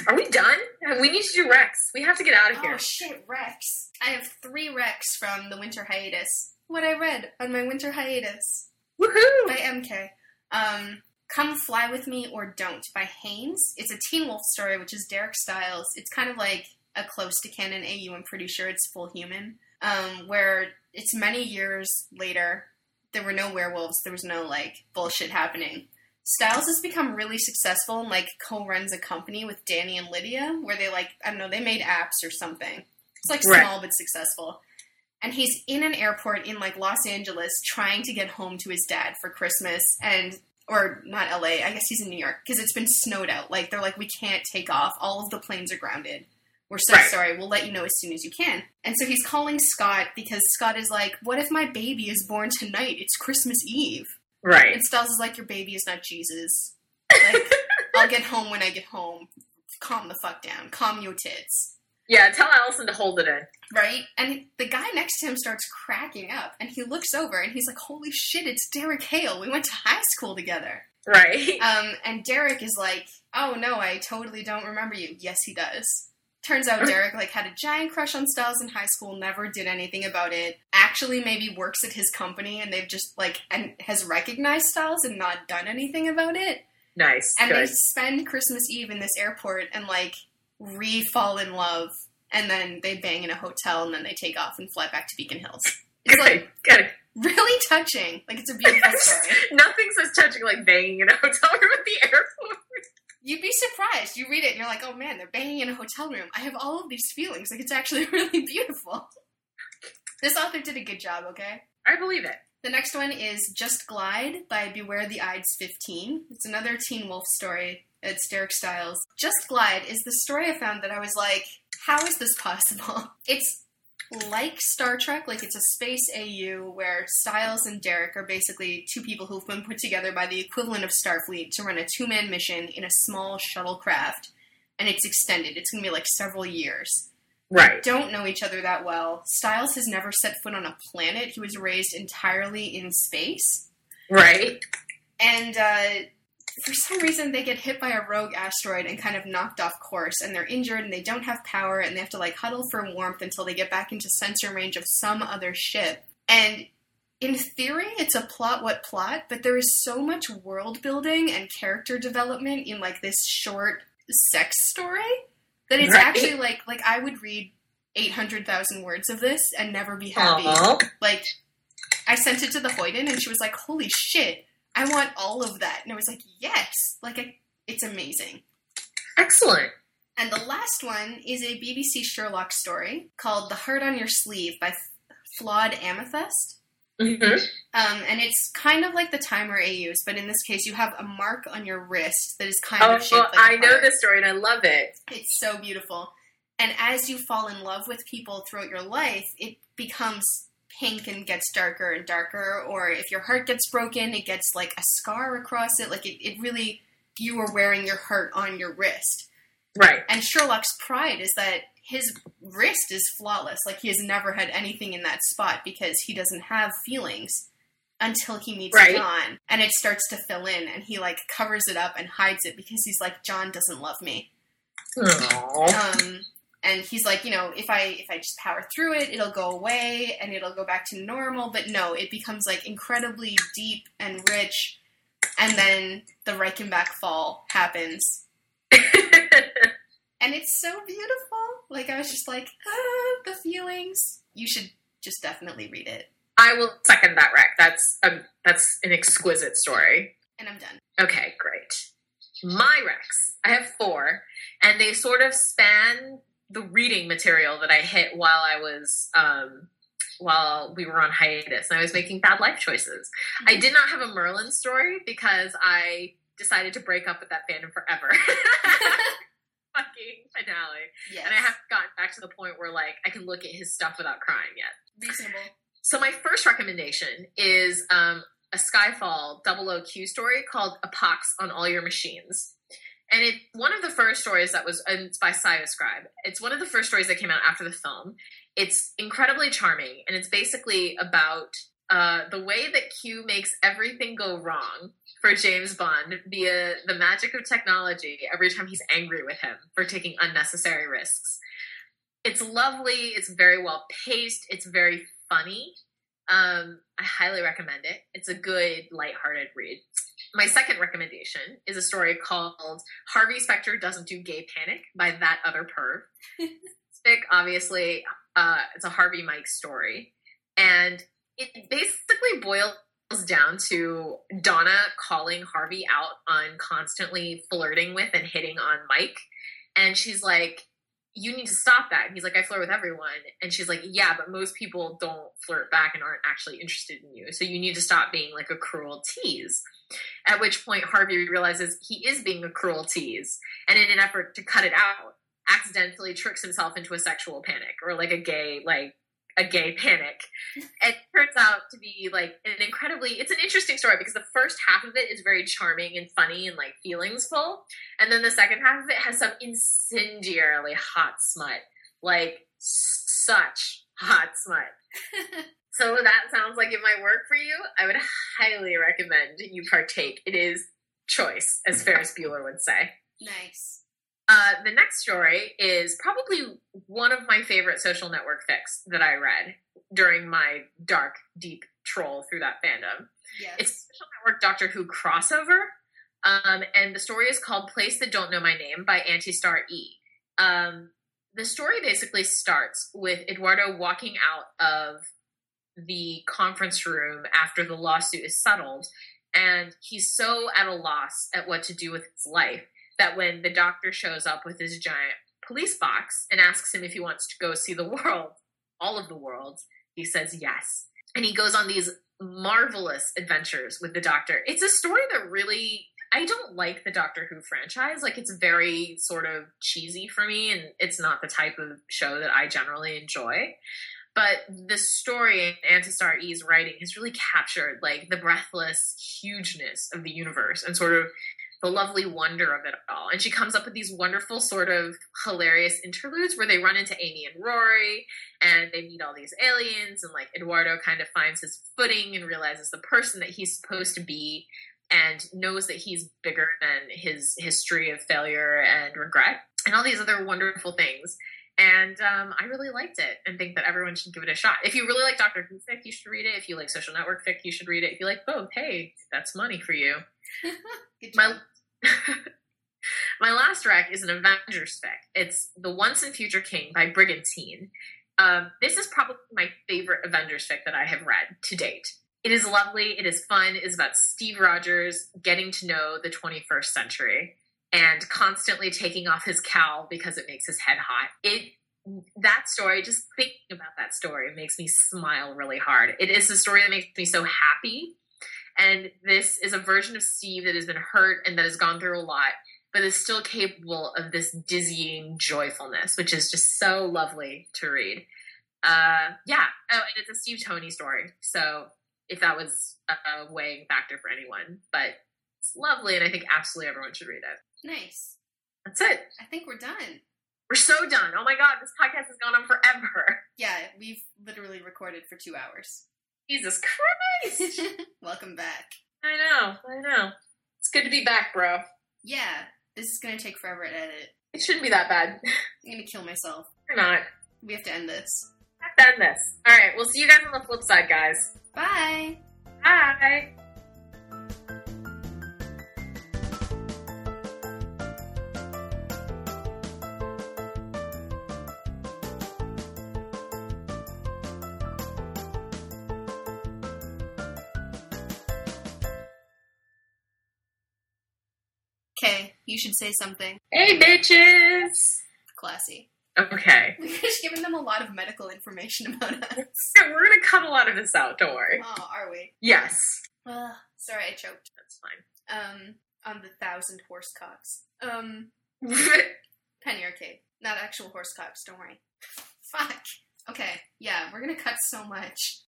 Speaker 1: Are we done? We need to do Rex. We have to get out of
Speaker 2: Oh
Speaker 1: here.
Speaker 2: Oh shit, Rex. I have three Rex from the winter hiatus. What I read on my winter hiatus
Speaker 1: Woohoo!
Speaker 2: by MK. Um, Come Fly With Me or Don't by Haynes. It's a Teen Wolf story, which is Derek Stiles. It's kind of like a close to canon AU. I'm pretty sure it's full human. Um, where it's many years later. There were no werewolves. There was no like bullshit happening. Stiles has become really successful and like co-runs a company with Danny and Lydia, where they like I don't know they made apps or something. It's like
Speaker 1: Right.
Speaker 2: small but successful. And he's in an airport in like Los Angeles trying to get home to his dad for Christmas and or not LA, I guess he's in New York because it's been snowed out. Like they're like we can't take off. All of the planes are grounded. We're so
Speaker 1: Right.
Speaker 2: sorry. We'll let you know as soon as you can. And so he's calling Scott because Scott is like, "What if my baby is born tonight? It's Christmas Eve."
Speaker 1: Right.
Speaker 2: And Stiles is like, "Your baby is not Jesus. Like, I'll get home when I get home. Calm the fuck down. Calm your tits."
Speaker 1: Yeah, tell Allison to hold it in.
Speaker 2: Right? And the guy next to him starts cracking up, and he looks over and he's like, "Holy shit! It's Derek Hale. We went to high school together."
Speaker 1: Right.
Speaker 2: Um, and Derek is like, "Oh no, I totally don't remember you." Yes, he does. Turns out Derek like had a giant crush on Stiles in high school, never did anything about it. Actually, maybe works at his company, and they've just like and has recognized Stiles and not done anything about it.
Speaker 1: nice.
Speaker 2: And they spend Christmas Eve in this airport and like re fall in love, and then they bang in a hotel, and then they take off and fly back to Beacon Hills. It's like
Speaker 1: Good. Good.
Speaker 2: really touching. Like it's a beautiful story.
Speaker 1: Nothing says touching like banging in a hotel room at the airport.
Speaker 2: You'd be surprised. You read it and you're like, oh man, they're banging in a hotel room. I have all of these feelings. Like, it's actually really beautiful. This author did a good job, okay?
Speaker 1: I believe it.
Speaker 2: The next one is Just Glide by Beware the Ides 15. It's another Teen Wolf story. It's Derek Stiles. Just Glide is the story I found that I was like, how is this possible? It's like Star Trek, like it's a space AU where Stiles and Derek are basically two people who've been put together by the equivalent of Starfleet to run a two man mission in a small shuttlecraft. And it's extended. It's going to be like several years
Speaker 1: Right.
Speaker 2: don't know each other that well. Stiles has never set foot on a planet. He was raised entirely in space.
Speaker 1: Right.
Speaker 2: And uh, for some reason, they get hit by a rogue asteroid and kind of knocked off course, and they're injured and they don't have power, and they have to like huddle for warmth until they get back into sensor range of some other ship. And in theory, it's a plot what plot, but there is so much world building and character development in like this short sex story that it's
Speaker 1: Right.
Speaker 2: actually like like I would read eight hundred thousand words of this and never be happy.
Speaker 1: Aw.
Speaker 2: Like I sent it to the Hoyden and she was like, "Holy shit, I want all of that." And I was like, "Yes!" Like I, it's amazing.
Speaker 1: Excellent.
Speaker 2: And the last one is a BBC Sherlock story called "The Heart on Your Sleeve" by Flawed Amethyst.
Speaker 1: hmm
Speaker 2: Um, and it's kind of like the timer AUs, but in this case, you have a mark on your wrist that is kind
Speaker 1: Oh,
Speaker 2: of shaped like a
Speaker 1: I know this story and I love it.
Speaker 2: It's so beautiful. And as you fall in love with people throughout your life, it becomes pink and gets darker and darker. Or if your heart gets broken, it gets like a scar across it. Like it, it really, you are wearing your heart on your wrist.
Speaker 1: Right.
Speaker 2: And Sherlock's pride is that his wrist is flawless. Like he has never had anything in that spot because he doesn't have feelings until he meets
Speaker 1: Right.
Speaker 2: John. And it starts to fill in and he like covers it up and hides it because he's like, John doesn't love me.
Speaker 1: Aww.
Speaker 2: Um, and he's like, you know, if I if I just power through it, it'll go away and it'll go back to normal. But no, it becomes like incredibly deep and rich, and then the Reichenbach fall happens, and it's so beautiful. Like I was just like, ah, the feelings. You should just definitely read it.
Speaker 1: I will second that, Rec. That's a, that's an exquisite story.
Speaker 2: And I'm done.
Speaker 1: Okay, great. My Rex, I have four, and they sort of span the reading material that I hit while I was um, while we were on hiatus, and I was making bad life choices. I did not have a Merlin story because I decided to break up with that fandom forever. Fucking finale.
Speaker 2: Yes.
Speaker 1: And I haven't gotten back to the point where like I can look at his stuff without crying yet.
Speaker 2: reasonable.
Speaker 1: So my first recommendation is um, a Skyfall double OQ story called A Pox on All Your Machines. And it's one of the first stories that was, and it's by Scribe. It's one of the first stories that came out after the film. It's incredibly charming, and it's basically about uh, the way that Q makes everything go wrong for James Bond via the magic of technology every time he's angry with him for taking unnecessary risks. It's lovely, it's very well paced, it's very funny. Um, I highly recommend it. It's a good, lighthearted read. My second recommendation is a story called Harvey Specter Doesn't Do Gay Panic by That Other Perv. Stick, obviously, uh, it's a Harvey Mike story. And it basically boils down to Donna calling Harvey out on constantly flirting with and hitting on Mike. And she's like, you need to stop that. And he's like, I flirt with everyone. And she's like, yeah, but most people don't flirt back and aren't actually interested in you. So you need to stop being like a cruel tease. At which point Harvey realizes he is being a cruel tease. And in an effort to cut it out, accidentally tricks himself into a sexual panic or like a gay, like a gay panic. It turns out to be like an incredibly it's an interesting story because the first half of it is very charming and funny and like feelingsful. And then the second half of it has some incendiarily hot smut. Like such hot smut. so that sounds like it might work for you. I would highly recommend you partake. It is choice, as Ferris Bueller would say.
Speaker 2: Nice.
Speaker 1: Uh, the next story is probably one of my favorite social network fics that I read during my dark, deep troll through that fandom.
Speaker 2: Yes.
Speaker 1: It's Social Network Doctor Who crossover, um, and the story is called "Place That Don't Know My Name" by Antistar E. Um, the story basically starts with Eduardo walking out of the conference room after the lawsuit is settled, and he's so at a loss at what to do with his life that when the doctor shows up with his giant police box and asks him if he wants to go see the world, all of the world, he says yes. And he goes on these marvelous adventures with the doctor. It's a story that really I don't like the Doctor Who franchise. Like it's very sort of cheesy for me and it's not the type of show that I generally enjoy. But the story Antistar E's writing has really captured like the breathless hugeness of the universe and sort of the lovely wonder of it all. And she comes up with these wonderful, sort of hilarious interludes where they run into Amy and Rory and they meet all these aliens. And like Eduardo kind of finds his footing and realizes the person that he's supposed to be and knows that he's bigger than his history of failure and regret and all these other wonderful things. And um, I really liked it and think that everyone should give it a shot. If you really like Doctor Who fic, you should read it. If you like Social Network fic, you should read it. If you like both, hey, that's money for you. My. my last rec is an Avengers spec. It's The Once and Future King by Brigantine. Um, this is probably my favorite Avengers fic that I have read to date. It is lovely. It is fun. It is about Steve Rogers getting to know the 21st century and constantly taking off his cowl because it makes his head hot. It that story, just thinking about that story, makes me smile really hard. It is a story that makes me so happy and this is a version of Steve that has been hurt and that has gone through a lot, but is still capable of this dizzying joyfulness, which is just so lovely to read. Uh, yeah. Oh, and it's a Steve Tony story. So if that was a weighing factor for anyone, but it's lovely, and I think absolutely everyone should read it.
Speaker 2: Nice.
Speaker 1: That's it.
Speaker 2: I think we're done.
Speaker 1: We're so done. Oh my god, this podcast has gone on forever.
Speaker 2: Yeah, we've literally recorded for two hours.
Speaker 1: Jesus Christ.
Speaker 2: Welcome back.
Speaker 1: I know. I know. It's good to be back, bro.
Speaker 2: Yeah, this is gonna take forever to edit.
Speaker 1: It shouldn't be that bad.
Speaker 2: I'm gonna kill myself.
Speaker 1: You're not.
Speaker 2: We have to end this.
Speaker 1: Let's end this. All right, we'll see you guys on the flip side, guys.
Speaker 2: Bye.
Speaker 1: Bye.
Speaker 2: You should say something
Speaker 1: Hey, bitches.
Speaker 2: classy.
Speaker 1: Okay.
Speaker 2: We're just giving them a lot of medical information about us.
Speaker 1: Yeah, we're gonna cut a lot of this out. Don't worry.
Speaker 2: Oh, are we?
Speaker 1: Yes.
Speaker 2: Ugh, sorry, I choked.
Speaker 1: That's fine.
Speaker 2: Um, on the thousand horse cocks. Um, Penny Arcade. Not actual horse cocks, don't worry. Fuck. Okay, yeah, we're gonna cut so much.